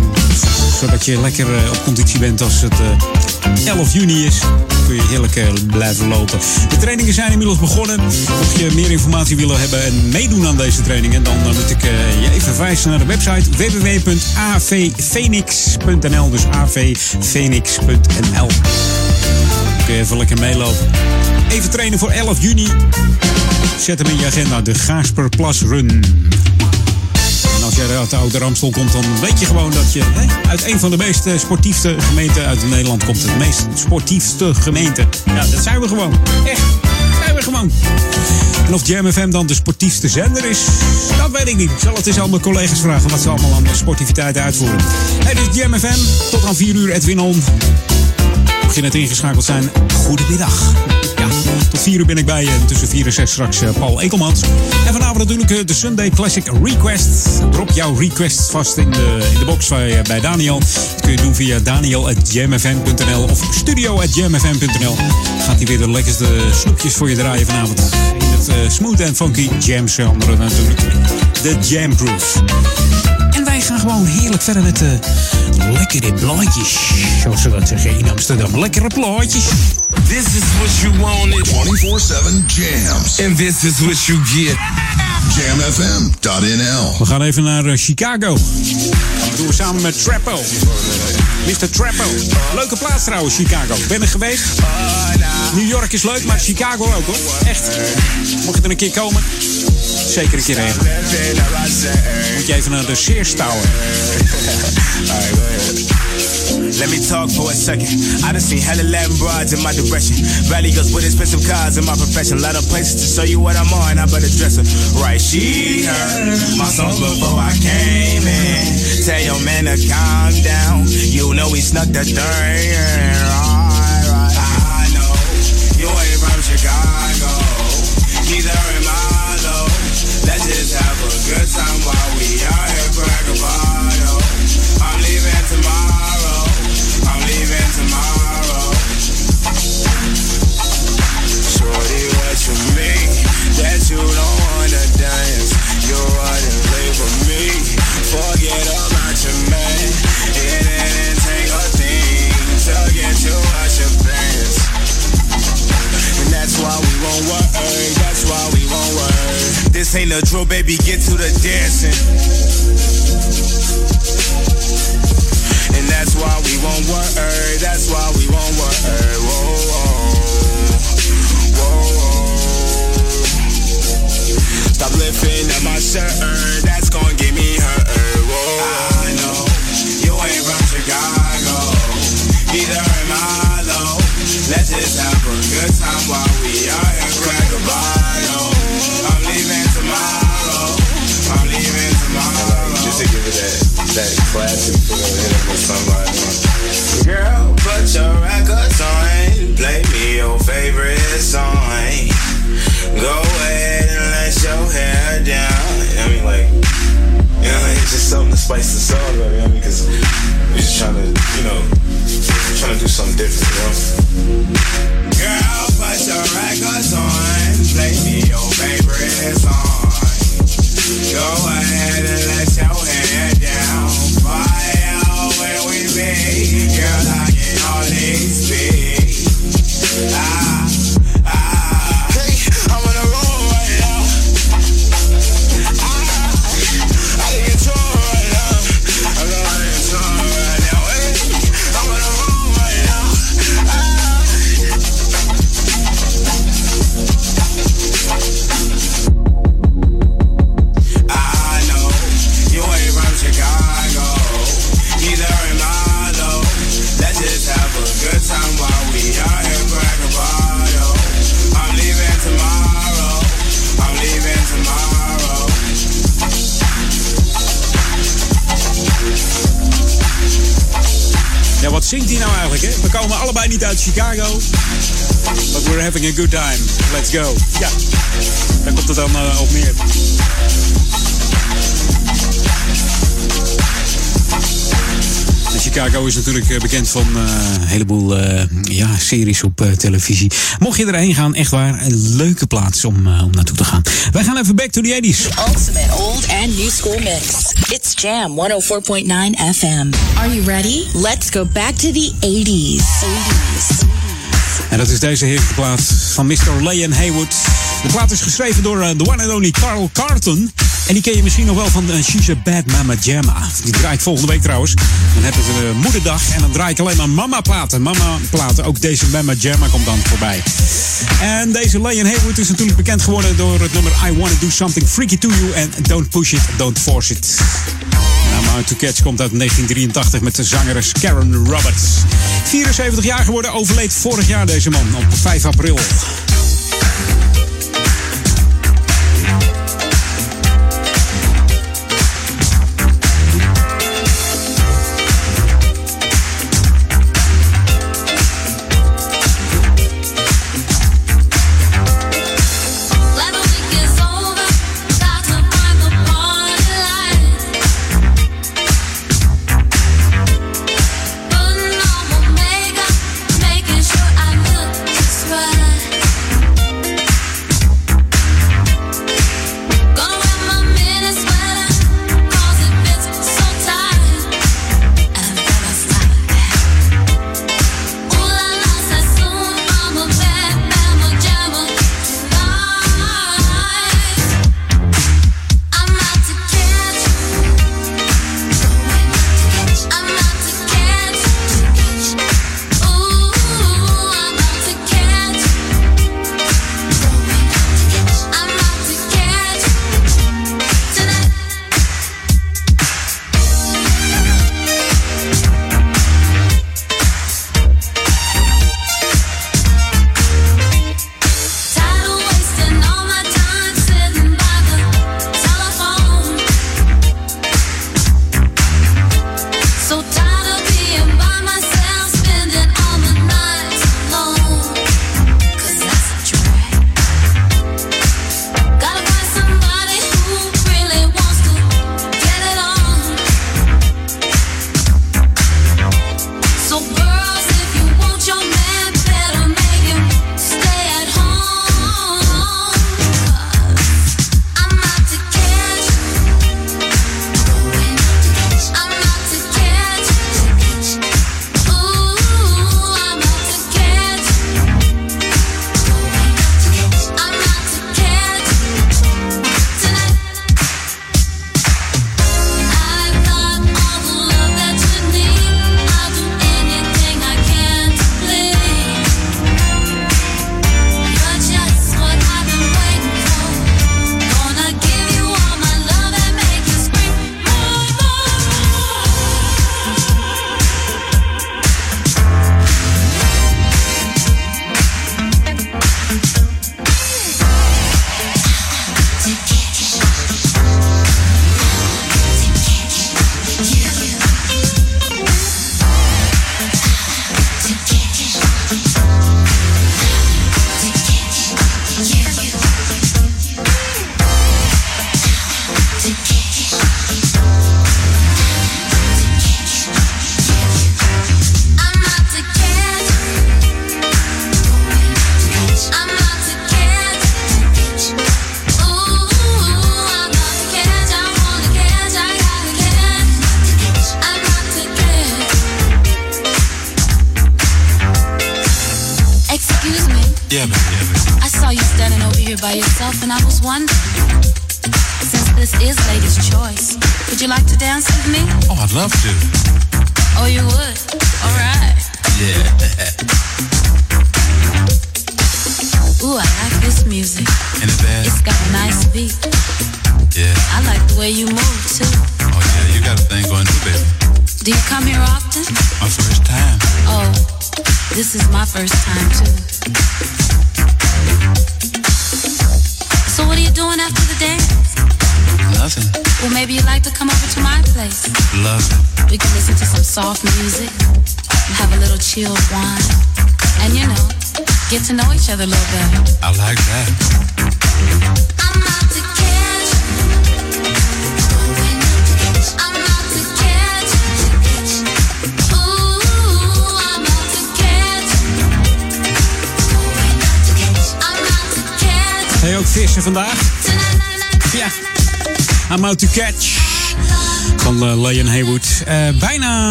Zodat je lekker eh, op conditie bent als het eh, 11 juni is. Dan kun je heerlijk eh, blijven lopen. De trainingen zijn inmiddels begonnen. Mocht je meer informatie willen hebben en meedoen aan deze trainingen, dan eh, moet ik eh, je even verwijzen naar de website www.avphoenix.nl. Dus avphoenix.nl. Kun je even lekker meelopen. Even trainen voor 11 juni. Zet hem in je agenda, de Gaasper Plus Run. Als jij uit de Oude Ramstel komt, dan weet je gewoon dat je uit een van de meest eh, sportiefste gemeenten uit Nederland komt. Het meest sportiefste gemeente. Ja, dat zijn we gewoon. Echt, zijn we gewoon. En of Jam FM dan de sportiefste zender is, dat weet ik niet. Ik zal het eens aan mijn collega's vragen wat ze allemaal aan sportiviteit uitvoeren. Hey, dit is Jam FM. Tot aan 4 uur Edwin On. Mocht je net ingeschakeld zijn, goedemiddag. 4 uur ben ik bij je. En tussen 4 en 6 straks eh, Paul Ekelmans. En vanavond natuurlijk eh, de Sunday Classic Request. Drop jouw request vast in de, in de box bij, eh, bij Daniel. Dat kun je doen via daniel.jamfm.nl of studio.jamfm.nl. Gaat hij weer de lekkerste snoepjes voor je draaien vanavond. In het smooth and funky jam natuurlijk. De Jam Groove. Wij gaan gewoon heerlijk verder met de lekkere plaatjes. Zoals ze dat zeggen in Amsterdam. Lekkere plaatjes. This is what you wanted. 24-7 jams. And this is what you get. Jamfm.nl We gaan even naar eh, Chicago. Dat doen we samen met Trappo. Mr. Trappo. Leuke plaats trouwens, Chicago. Ben er geweest. New York is leuk, maar Chicago ook hoor. Echt. Mocht je er een keer komen, zeker een keer heen. Moet je even naar de. Let me talk for a second. I done seen hella Latin broads in my direction. Valley goes with expensive cars in my profession. Lot of places to show you what I'm on. I better dress her right. She heard my songs before I came in. Tell your man to calm down. You know he snuck the thing. Just have a good time while we out here crack a ain't a drill, baby. Get to the dancing. And that's why we won't work. Eh, that's why we won't work. Eh, whoa, whoa, whoa. Stop lifting up my shirt. Eh, that's gonna get me hurt. Whoa. I know you ain't from Chicago. Neither am I. Let's just have a good time while we out here crack a bottle. I'm leaving tomorrow. I'm leaving tomorrow. Just to give it that that classic feel, hit it with somebody. Girl, put your records on. Play me your favorite song. Go ahead and let your hair down. I mean, like, you know, it's just something to spice the song up. You know what I mean? Because we're just trying to, you know, trying to do something different. You know? Girl, put your records on. Play me your favorite song. Go ahead and let your hair down. Chicago. But we're having a good time. Let's go. Ja, daar komt het dan eh, op neer. Chicago is natuurlijk eh, bekend van eh, een heleboel eh, ja, series op eh, televisie. Mocht je erheen gaan, echt waar, een leuke plaats om, om naartoe te gaan. Wij gaan even back to the 80s. Ultimate old and new school mix. It's Jam 104.9 FM. Are you ready? Let's go back to the 80s. 80s. En dat is deze heerlijke plaat van Mr. Leon Haywood. De plaat is geschreven door eh, de one and only Carl Carton. En die ken je misschien nog wel van uh, She's a Bad Mama Jamma. Die draait volgende week trouwens. Dan hebben ze een moederdag en dan draai ik alleen maar mama platen. Mama platen, ook deze Mama Jamma komt dan voorbij. En deze Leon Haywood is natuurlijk bekend geworden door het nummer I Wanna Do Something Freaky To You. En Don't Push It, Don't Force It. Mount to Catch komt uit 1983 met de zangeres Karen Roberts. 74 jaar geworden, overleed vorig jaar deze man op 5 april.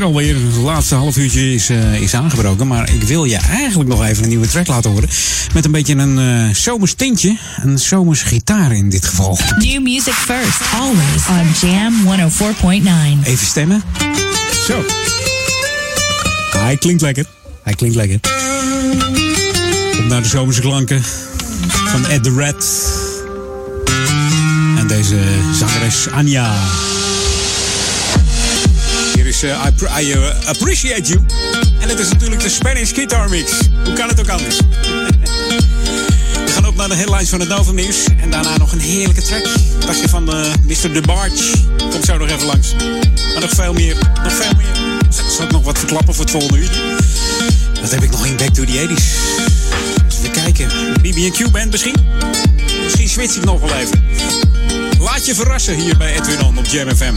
Half vier alweer. Het laatste half uurtje is, eh, is aangebroken. Maar ik wil je eigenlijk nog even een nieuwe track laten horen. Met een beetje een eh zomers tintje. Een zomers gitaar in dit geval. New music first, always on Jam 104.9. Even stemmen. Zo. Hij klinkt lekker. Hij klinkt lekker. Op naar de zomerse klanken van Ed the Red. En deze zangeres Anja. Eh, I, I, eh, Appreciate You. En het is natuurlijk de Spanish Guitar Mix. Hoe kan het ook anders? We gaan op naar de headlines van het Novum Nieuws. En daarna nog een heerlijke track. Dacht je van eh, Mr. DeBarge. Komt zo nog even langs. Maar nog veel meer. Nog veel meer. Zal- ik nog wat verklappen voor het volgende uur? Wat heb ik nog in Back to the 80s? Dus even kijken. BB&Q Band misschien? Misschien switch ik nog wel even. Laat je verrassen hier bij Edwin On op Jam FM.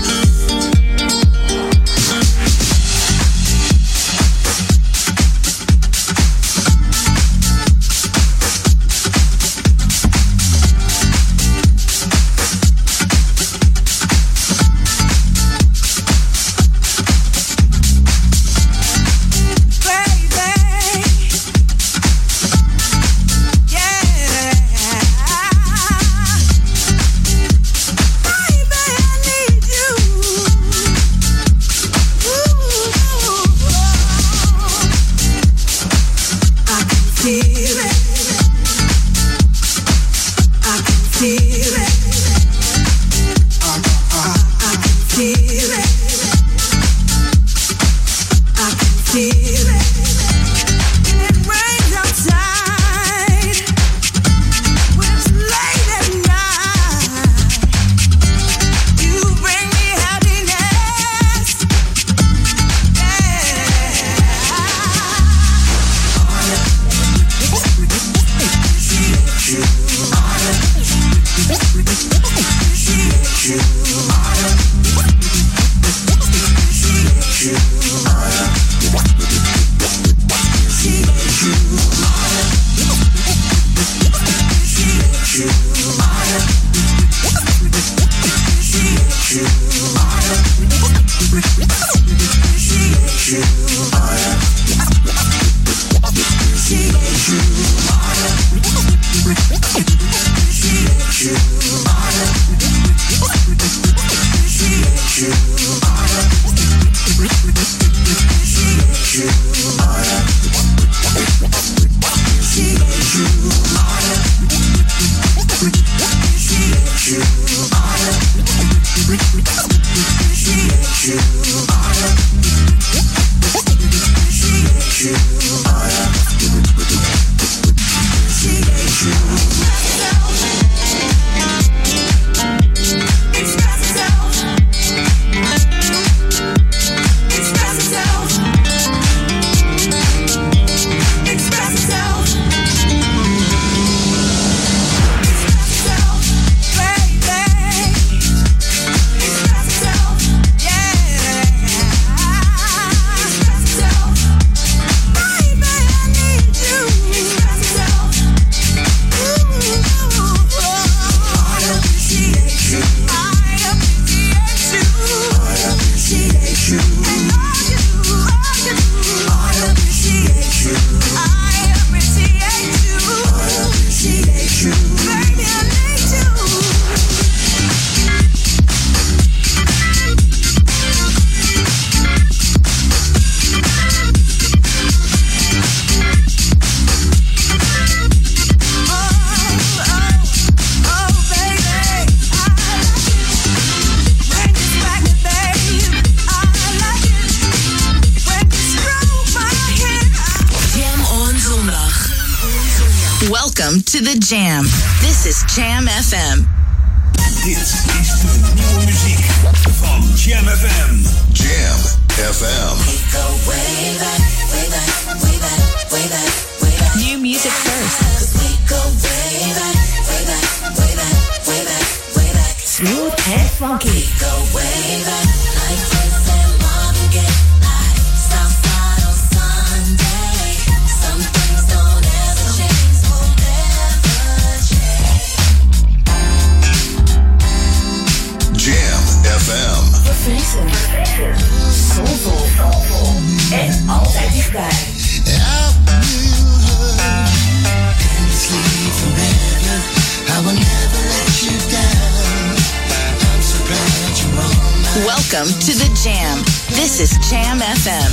Welcome to the Jam. This is Jam FM.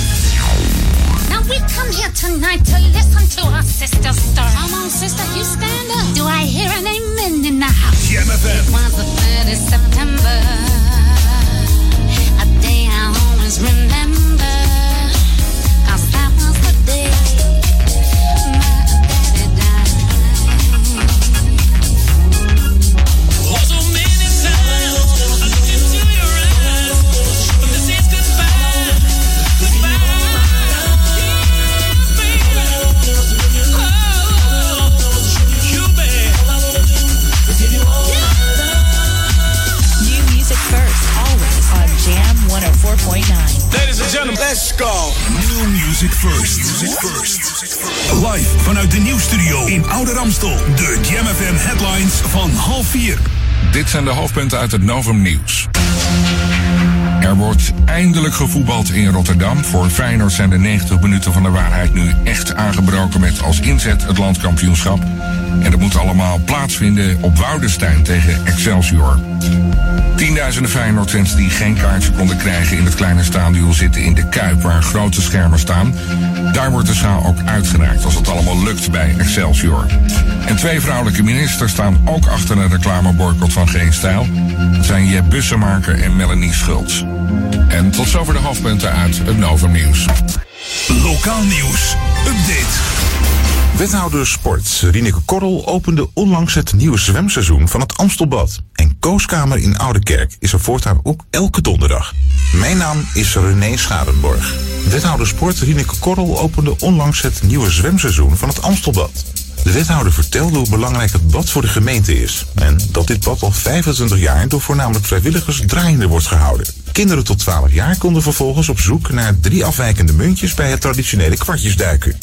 Now we come here tonight to listen to our sister star. Come on, sister, you stand up. Do I hear an amen in the house? Jam FM. It was the 3rd of September. A day I always remember. 104.9. Ladies and gentlemen, let's go. New music first. Music first. Live vanuit de nieuwstudio in Oude Ramstel. De Jam FM headlines van half vier. Dit zijn de hoofdpunten uit het Novum Nieuws. Er wordt eindelijk gevoetbald in Rotterdam. Voor Feyenoord zijn de 90 minuten van de waarheid nu echt aangebroken met als inzet het landkampioenschap. En dat moet allemaal plaatsvinden op Woudenstein tegen Excelsior. Tienduizenden Feyenoordfans die geen kaartje konden krijgen in het kleine stadion zitten in de Kuip waar grote schermen staan. Daar wordt de schaal ook uitgereikt als het allemaal lukt bij Excelsior. En twee vrouwelijke ministers staan ook achter een reclameboycott van Geen Stijl. Zijn Jeb Bussemaker en Melanie Schultz. En tot zover de hoofdpunten uit het Novum Nieuws. Lokaal nieuws. Update. Wethouder Sport Rineke Korrel opende onlangs het nieuwe zwemseizoen van het Amstelbad. En Kooskamer in Oudekerk is er voortaan ook elke donderdag. Mijn naam is René Schadenborg. Wethouder Sport Rineke Korrel opende onlangs het nieuwe zwemseizoen van het Amstelbad. De wethouder vertelde hoe belangrijk het bad voor de gemeente is. En dat dit bad al 25 jaar door voornamelijk vrijwilligers draaiende wordt gehouden. Kinderen tot 12 jaar konden vervolgens op zoek naar drie afwijkende muntjes bij het traditionele kwartjesduiken.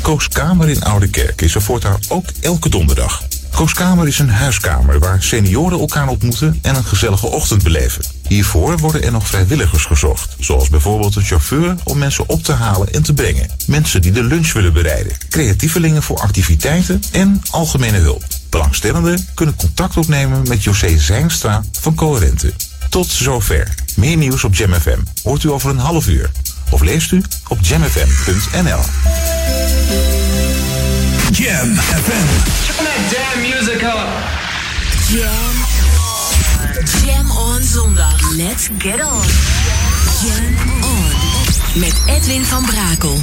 Kooskamer in Oude Kerk is er voortaan ook elke donderdag. Kooskamer is een huiskamer waar senioren elkaar ontmoeten en een gezellige ochtend beleven. Hiervoor worden er nog vrijwilligers gezocht, zoals bijvoorbeeld een chauffeur om mensen op te halen en te brengen, mensen die de lunch willen bereiden, creatievelingen voor activiteiten en algemene hulp. Belangstellenden kunnen contact opnemen met José Zijnstra van Coherente. Tot zover. Meer nieuws op Jam FM hoort u over een half uur. Of leest u op jamfm.nl. Jam FM. Turn that damn music up. Jam. Jam on zondag. Let's get on. Jam on. Met Edwin van Brakel.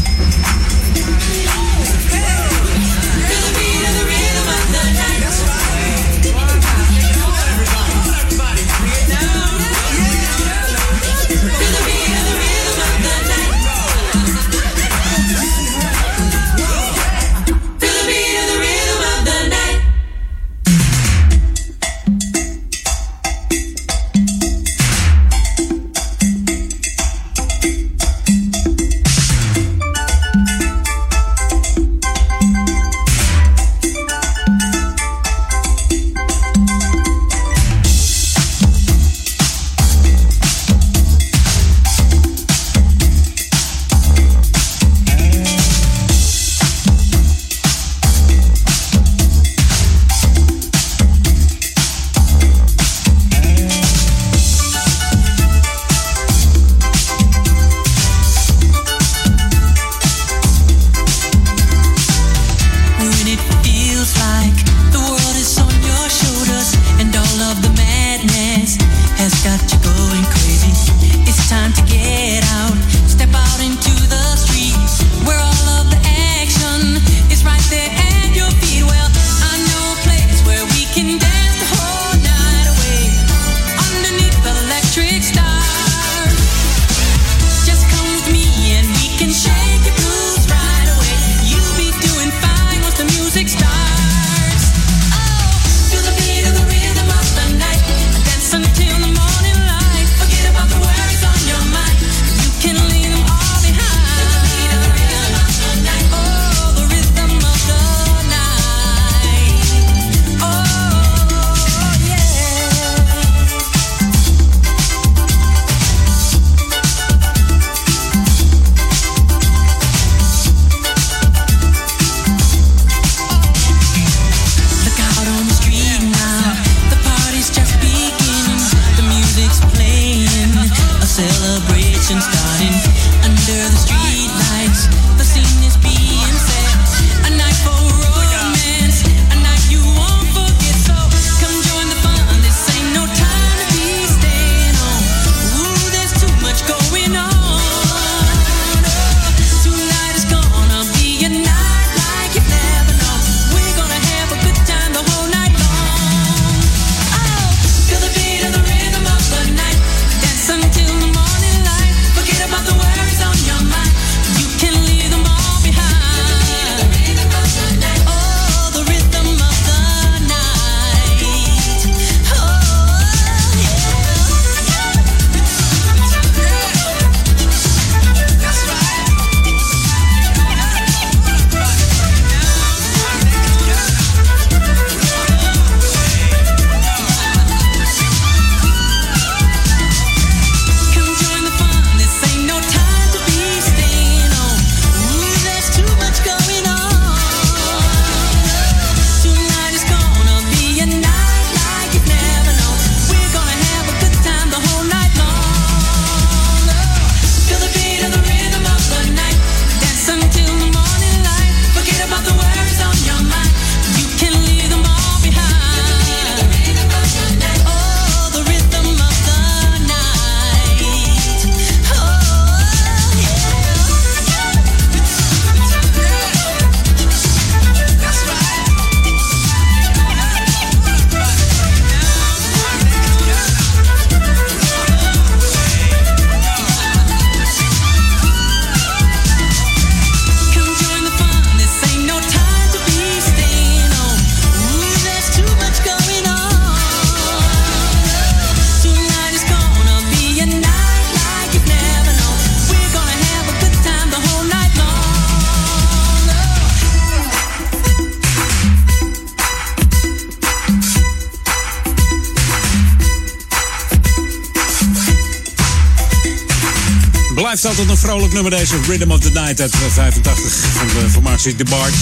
Vrolijk nummer deze Rhythm of the Night uit 85 van de formatie The Barge.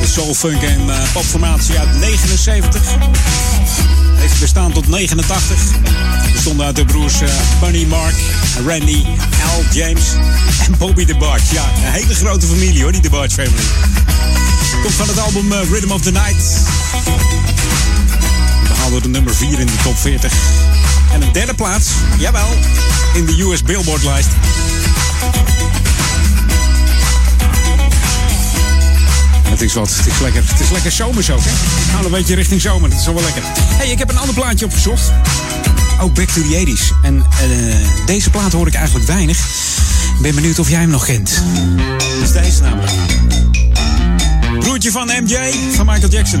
De soul, funk en uh, popformatie uit 79. Heeft bestaan tot 89. Bestonden uit de broers Bunny Mark, Randy, Al James en Bobby The Barge. Ja, een hele grote familie hoor, die The Barge family. Komt van het album Rhythm of the Night. Behaalde de nummer 4 in de top 40. En een derde plaats, jawel, in de US Billboard lijst. Het is wat, het is lekker, het is lekker zomers ook, hè? Gaan een beetje richting zomer, dat is wel lekker. hey, ik heb een ander plaatje opgezocht. Ook Back to the 80s. En uh, deze plaat hoor ik eigenlijk weinig. Ik ben benieuwd of jij hem nog kent. Dat is deze namelijk. Broertje van MJ, van Michael Jackson.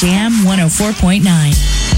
Jam 104.9.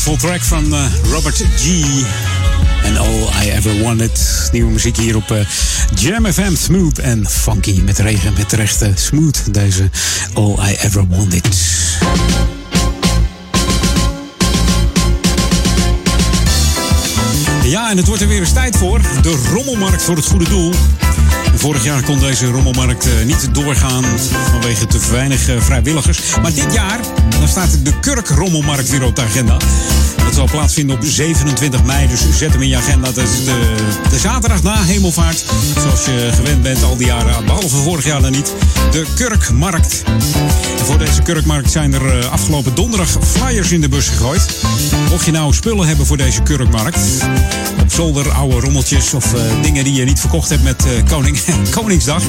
Smoothful track van eh, Robert G. En All I Ever Wanted. Nieuwe muziek hier op eh, Jam FM. Smooth en funky. Met regen, met terecht eh, smooth. Deze All I Ever Wanted. Ja, en het wordt er weer eens tijd voor. De rommelmarkt voor het goede doel. Vorig jaar kon deze rommelmarkt eh, niet doorgaan vanwege te weinig eh, vrijwilligers. Maar dit jaar dan staat de Kurk Rommelmarkt weer op de agenda. Dat zal plaatsvinden op 27 mei, dus zet hem in je agenda. Dat is de, de zaterdag na Hemelvaart. Zoals je gewend bent al die jaren, behalve vorig jaar dan niet. De Kurkmarkt. En voor deze Kurkmarkt zijn er eh, afgelopen donderdag flyers in de bus gegooid. Mocht je nou spullen hebben voor deze Kurkmarkt. Op zolder, oude rommeltjes of dingen die je niet verkocht hebt met eh, koning, Koningsdag.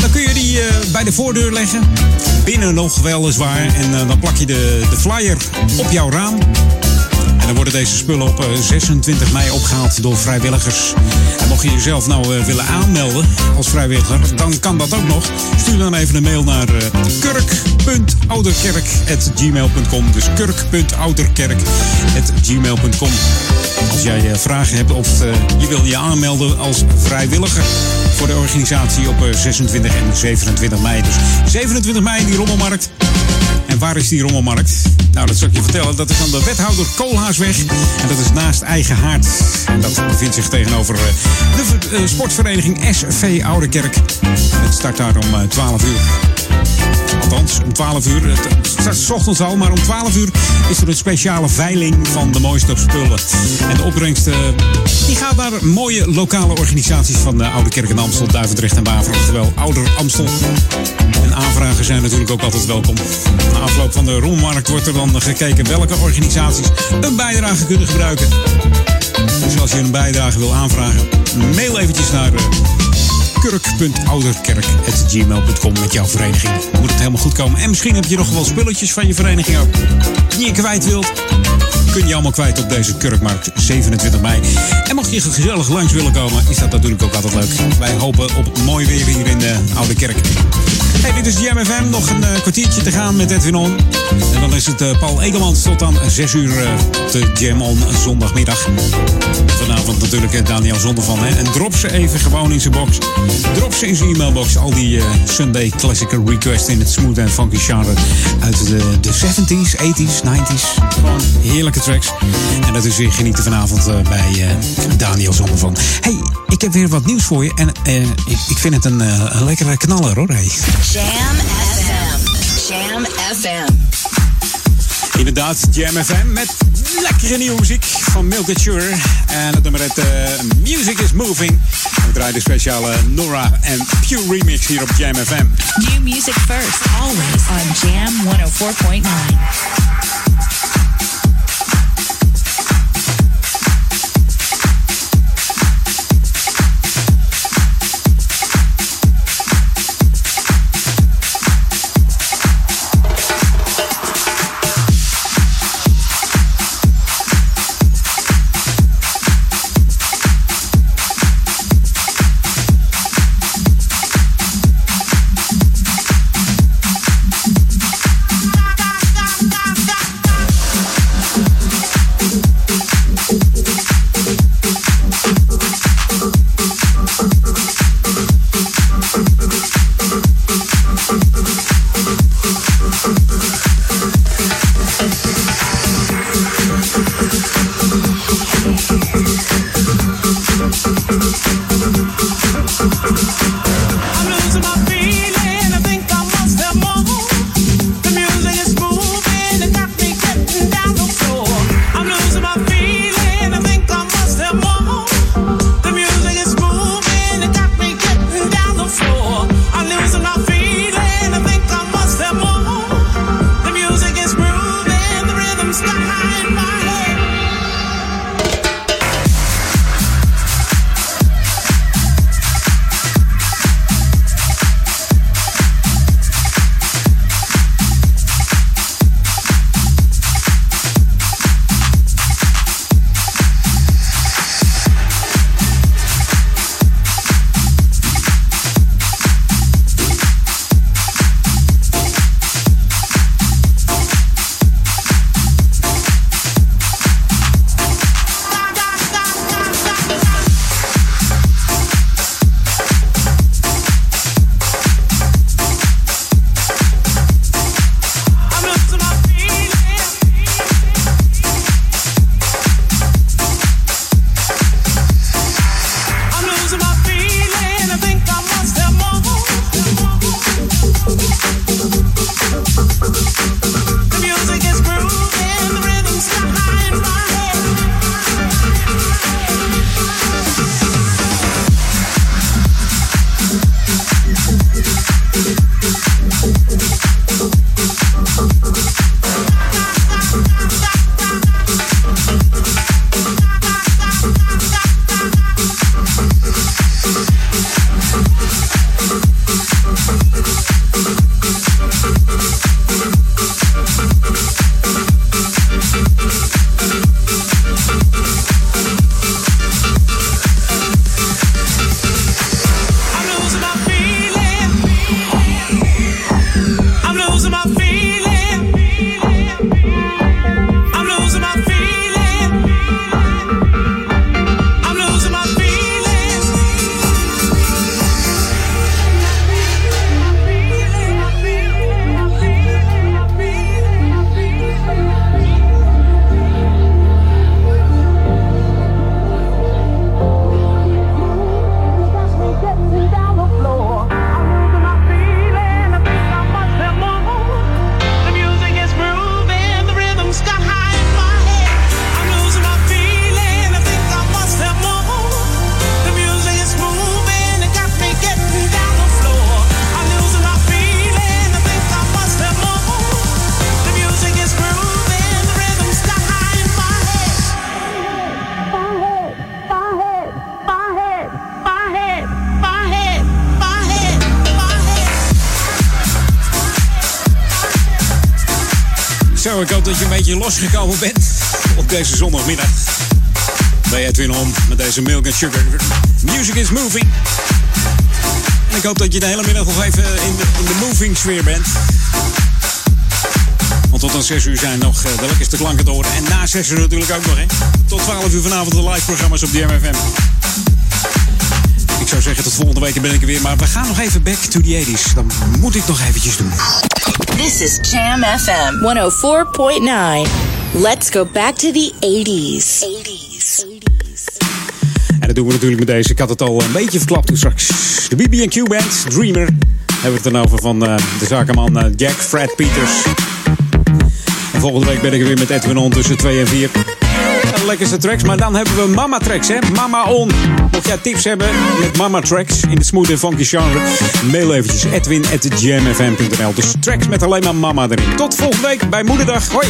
Dan kun je die eh, bij de voordeur leggen. Binnen nog weliswaar. En eh, dan plak je de, de flyer op jouw raam. Dan worden deze spullen op eh, 26 mei opgehaald door vrijwilligers. En mocht je jezelf nou eh, willen aanmelden als vrijwilliger, dan kan dat ook nog. Stuur dan even een mail naar eh, kurk.ouderkerk.gmail.com. Dus kurk.ouderkerk.gmail.com. Als jij eh, vragen hebt of eh, je wil je aanmelden als vrijwilliger voor de organisatie op eh, 26 en 27 mei. Dus 27 mei die rommelmarkt. En waar is die rommelmarkt? Nou, dat zal ik je vertellen. Dat is aan de wethouder Koolhaasweg. En dat is naast Eigen Haard. En dat bevindt zich tegenover eh, de eh, sportvereniging SV Oudekerk. Het start daar om eh, 12 uur. Althans, om 12 uur. Het 's ochtends al, maar om 12 uur is er een speciale veiling van de mooiste spullen. En de opbrengst eh, die gaat naar mooie lokale organisaties van de Oude Kerk en Amstel, Duivendrecht en Waver. Oftewel Ouder Amstel. En aanvragen zijn natuurlijk ook altijd welkom. Na afloop van de rommelmarkt wordt er dan gekeken welke organisaties een bijdrage kunnen gebruiken. Dus als je een bijdrage wil aanvragen, mail eventjes naar eh, kurk.ouderkerk.gmail.com met jouw vereniging. Moet het helemaal goed komen. En misschien heb je nog wel spulletjes van je vereniging ook die je kwijt wilt. Kun je allemaal kwijt op deze Kurkmarkt 27 mei. En mocht je gezellig langs willen komen, is dat natuurlijk ook altijd leuk. Wij hopen op mooi weer hier in de Oude Kerk. Hey, dit is Jam FM. Nog een eh, kwartiertje te gaan met Edwin On. En dan is het eh, Paul Egelmans tot aan 6 uur eh, de Jam On zondagmiddag. Vanavond natuurlijk Daniel Zonder van. Hè? En drop ze even gewoon in zijn box. Drop ze in zijn e-mailbox. Al die Sunday Classical requests in het smooth en funky genre. Uit de, de 70s, 80s, 90s. Gewoon heerlijke tracks. En dat is weer genieten vanavond bij Daniel Zonder van. Hey, ik heb weer wat nieuws voor je. En ik, ik vind het een, een lekkere knaller hoor. Hey. Jam FM. Jam FM. Inderdaad, Jam FM met lekkere nieuwe muziek van Milk Sure. En het nummer het eh, Music is Moving. We draaien de speciale Nora en Pure remix hier op Jam FM. New music first, always on Jam 104.9. Zo, ik hoop dat je een beetje losgekomen bent op deze zondagmiddag. Bij Edwin On met deze Milk and Sugar. Music is moving. ik hoop dat je de hele middag nog even in de, in de moving sfeer bent. Want tot aan 6 uur zijn nog eh, de lekkerste klanken te horen. En na 6 uur natuurlijk ook nog, hè. Tot 12 uur vanavond de live programma's op DMFM. Ik zou zeggen, tot volgende week ben ik er weer. Maar we gaan nog even back to the 80s. Dan moet ik nog eventjes doen. This is Jam FM 104.9. Let's go back to the 80s. 80s. En dat doen we natuurlijk met deze. Ik had het al een beetje verklapt toen straks. De BB&Q Band, Dreamer. Hebben we het dan over van eh, de zakenman eh, Jack Fred Peters. En volgende week ben ik er weer met Edwin On tussen 2 en 4. Lekkerste tracks, maar dan hebben we Mama Tracks, hè? Mama On. Mocht jij tips hebben met Mama Tracks in de smooth en funky genre, mail eventjes edwin.jamfm.nl. Dus tracks met alleen maar Mama erin. Tot volgende week bij Moederdag. Hoi!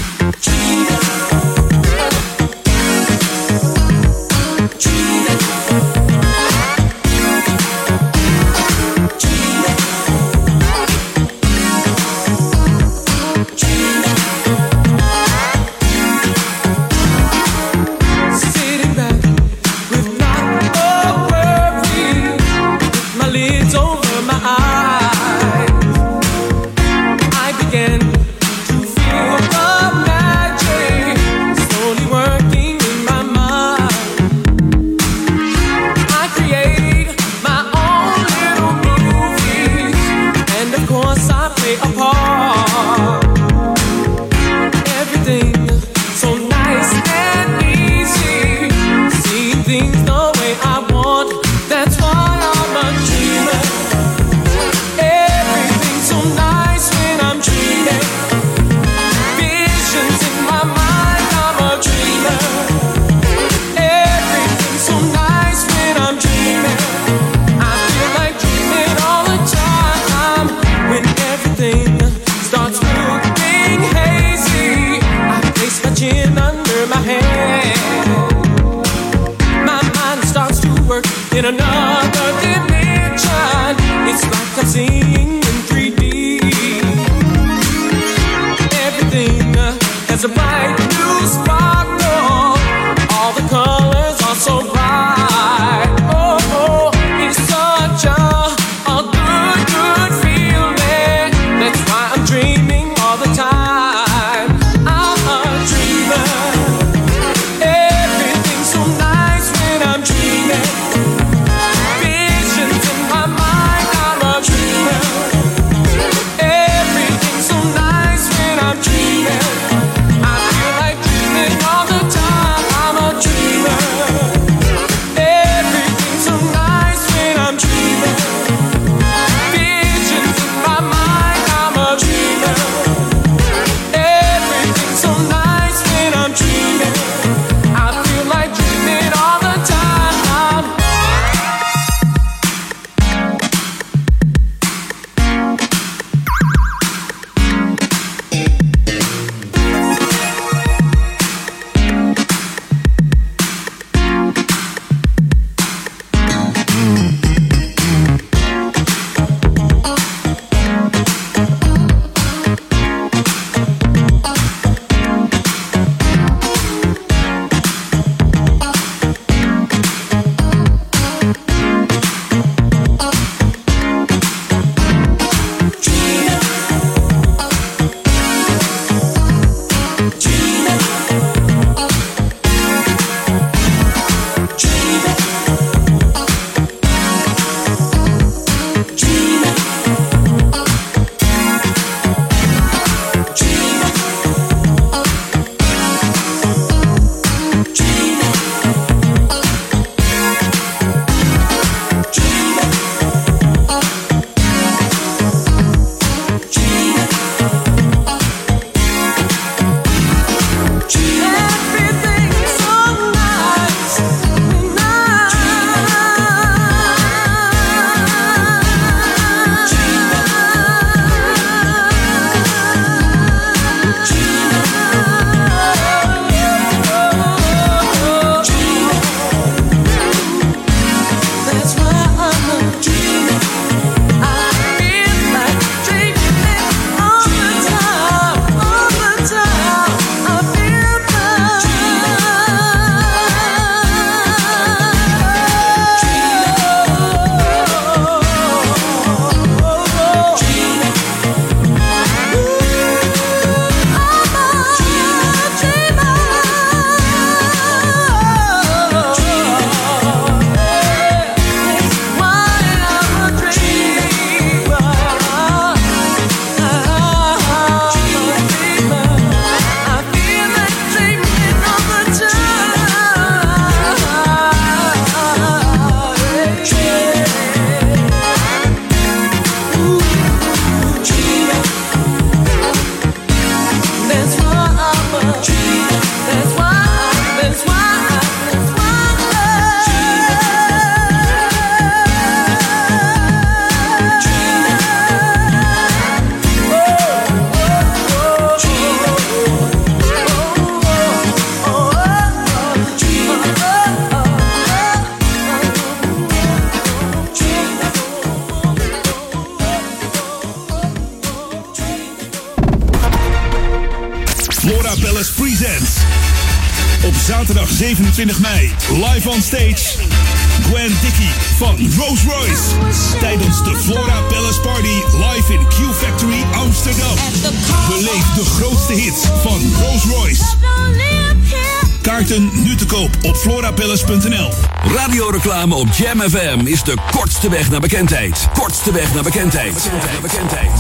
Bekendheid. Kortste weg naar bekendheid. Bekendheid, bekendheid.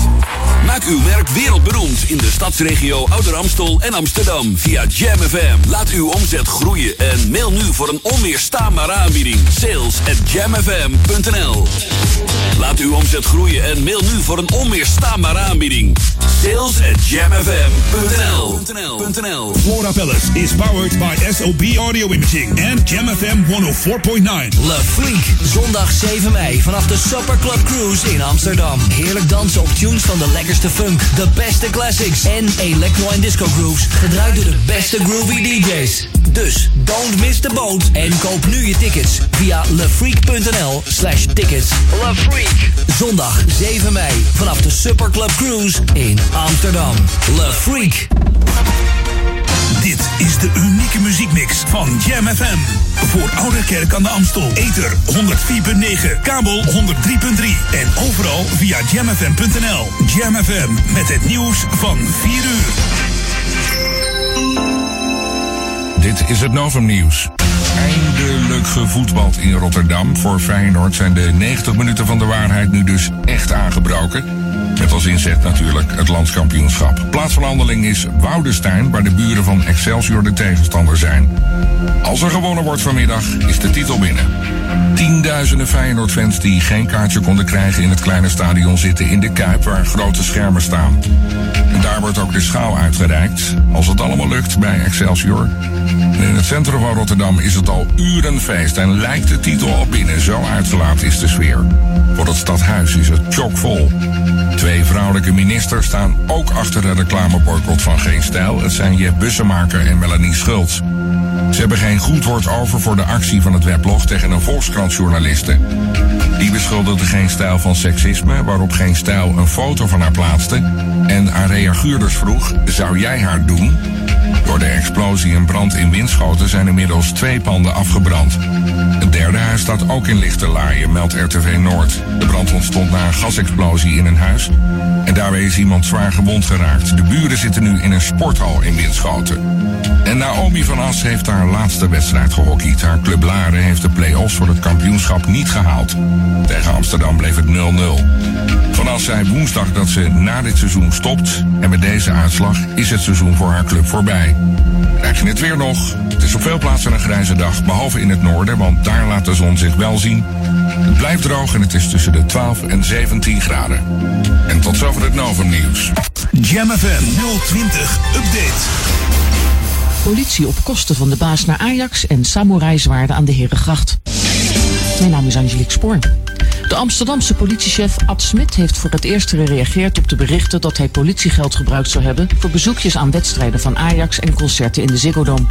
Maak uw merk wereldberoemd in de stadsregio Ouder Amstel en Amsterdam via Jam FM. Laat uw omzet groeien en mail nu voor een onweerstaanbare aanbieding. Sales at jamfm.nl Laat uw omzet groeien en mail nu voor een onweerstaanbare aanbieding. Sales at jamfm.nl Flora Palace is powered by SOB Audio Imaging en Jam FM 104.9. Le Freak, zondag 7 mei vanaf de Supper Club Cruise in Amsterdam. Heerlijk dansen op tunes van de lekkerste funk, de beste classics en electro en disco grooves, gedraaid door de beste groovy DJ's. Dus don't miss the boat en koop nu je tickets via lefreak.nl slash tickets. Le Freak, zondag 7 mei vanaf de Supper Club Cruise in Amsterdam. Le Freak. De unieke muziekmix van Jam FM. Voor Oude Kerk aan de Amstel. Ether 104.9, kabel 103.3 en overal via jamfm.nl. Jam FM met het nieuws van 4 uur. Dit is het Novum Nieuws. Eindelijk gevoetbald in Rotterdam. Voor Feyenoord zijn de 90 minuten van de waarheid nu dus echt aangebroken. Met als inzet natuurlijk het landskampioenschap. Plaats van handeling is Woudestein, waar de buren van Excelsior de tegenstander zijn. Als er gewonnen wordt vanmiddag, is de titel binnen. Tienduizenden Feyenoord-fans die geen kaartje konden krijgen in het kleine stadion zitten in de Kuip, waar grote schermen staan. En daar wordt ook de schaal uitgereikt, als het allemaal lukt bij Excelsior. En in het centrum van Rotterdam is het al uren feest en lijkt de titel al binnen. Zo uitgelaten is de sfeer. Voor het stadhuis is het chockvol. Twee vrouwelijke ministers staan ook achter de reclameboycott van Geen Stijl. Het zijn Jeb Bussemaker en Melanie Schultz. Ze hebben geen goed woord over voor de actie van het weblog tegen een Volkskrant-journaliste. Die beschuldigde Geen Stijl van seksisme, waarop Geen Stijl een foto van haar plaatste en aan reaguurders vroeg, zou jij haar doen? Door de explosie en brand in Winschoten zijn inmiddels twee panden afgebrand. Het derde huis staat ook in lichte laaien, meldt RTV Noord. De brand ontstond na een gasexplosie in een huis. En daarbij is iemand zwaar gewond geraakt. De buren zitten nu in een sporthal in Winschoten. En Naomi van As heeft haar laatste wedstrijd gehockeyd. Haar club Laren heeft de play-offs voor het kampioenschap niet gehaald. Tegen Amsterdam bleef het 0-0. Van As zei woensdag dat ze na dit seizoen stopt. En met deze uitslag is het seizoen voor haar club voorbij. Krijg je het weer nog? Het is op veel plaatsen een grijze dag, behalve in het noorden, want daar laat de zon zich wel zien. Het blijft droog en het is tussen de 12 en 17 graden. En tot zover het Novum nieuws. Jam FM 020 Update. Politie op kosten van de baas naar Ajax en samurai-zwaarden aan de Herengracht. Mijn naam is Angelique Spoor. De Amsterdamse politiechef Ad Smit heeft voor het eerst gereageerd op de berichten dat hij politiegeld gebruikt zou hebben voor bezoekjes aan wedstrijden van Ajax en concerten in de Ziggo Dome.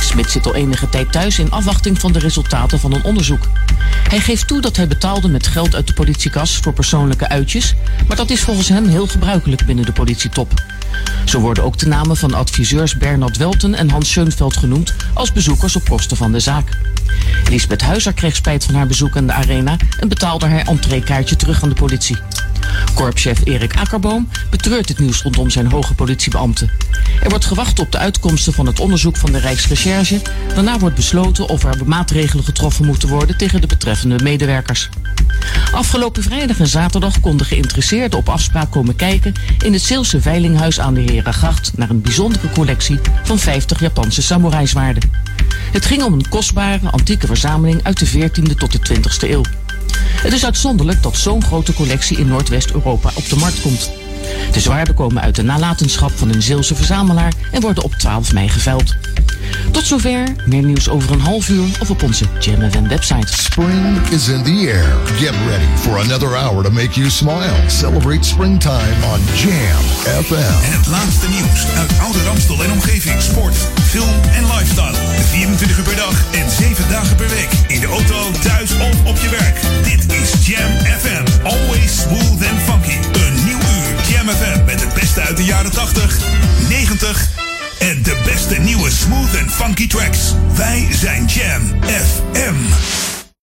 Smit zit al enige tijd thuis in afwachting van de resultaten van een onderzoek. Hij geeft toe dat hij betaalde met geld uit de politiekas voor persoonlijke uitjes, maar dat is volgens hem heel gebruikelijk binnen de politietop. Zo worden ook de namen van adviseurs Bernard Welten en Hans Schoenveld genoemd als bezoekers op kosten van de zaak. Lisbeth Huizer kreeg spijt van haar bezoek aan de arena en betaalde haar entreekaartje terug aan de politie. Korpschef Erik Akkerboom betreurt het nieuws rondom zijn hoge politiebeambten. Er wordt gewacht op de uitkomsten van het onderzoek van de Rijksrecherche. Daarna wordt besloten of er maatregelen getroffen moeten worden tegen de betreffende medewerkers. Afgelopen vrijdag en zaterdag konden geïnteresseerden op afspraak komen kijken in het Zeelse Veilinghuis aan de Herengracht naar een bijzondere collectie van 50 Japanse samurai-zwaarden. Het ging om een kostbare antieke verzameling uit de 14e tot de 20e eeuw. Het is uitzonderlijk dat zo'n grote collectie in Noordwest-Europa op de markt komt. De zwaarden komen uit de nalatenschap van een Zeelse verzamelaar en worden op 12 mei geveild. Tot zover, meer nieuws over een half uur of op onze Jam FM website. Spring is in the air. Get ready for another hour to make you smile. Celebrate springtime on Jam FM. Het laatste nieuws uit Oude Ramstel en omgeving. Sport, film en lifestyle. 24 uur per dag en 7 dagen per week. In de auto, thuis of op je werk. Dit is Jam FM. Always smooth and funky. Jam FM met het beste uit de jaren 80, 90 en de beste nieuwe smooth en funky tracks. Wij zijn Jam FM.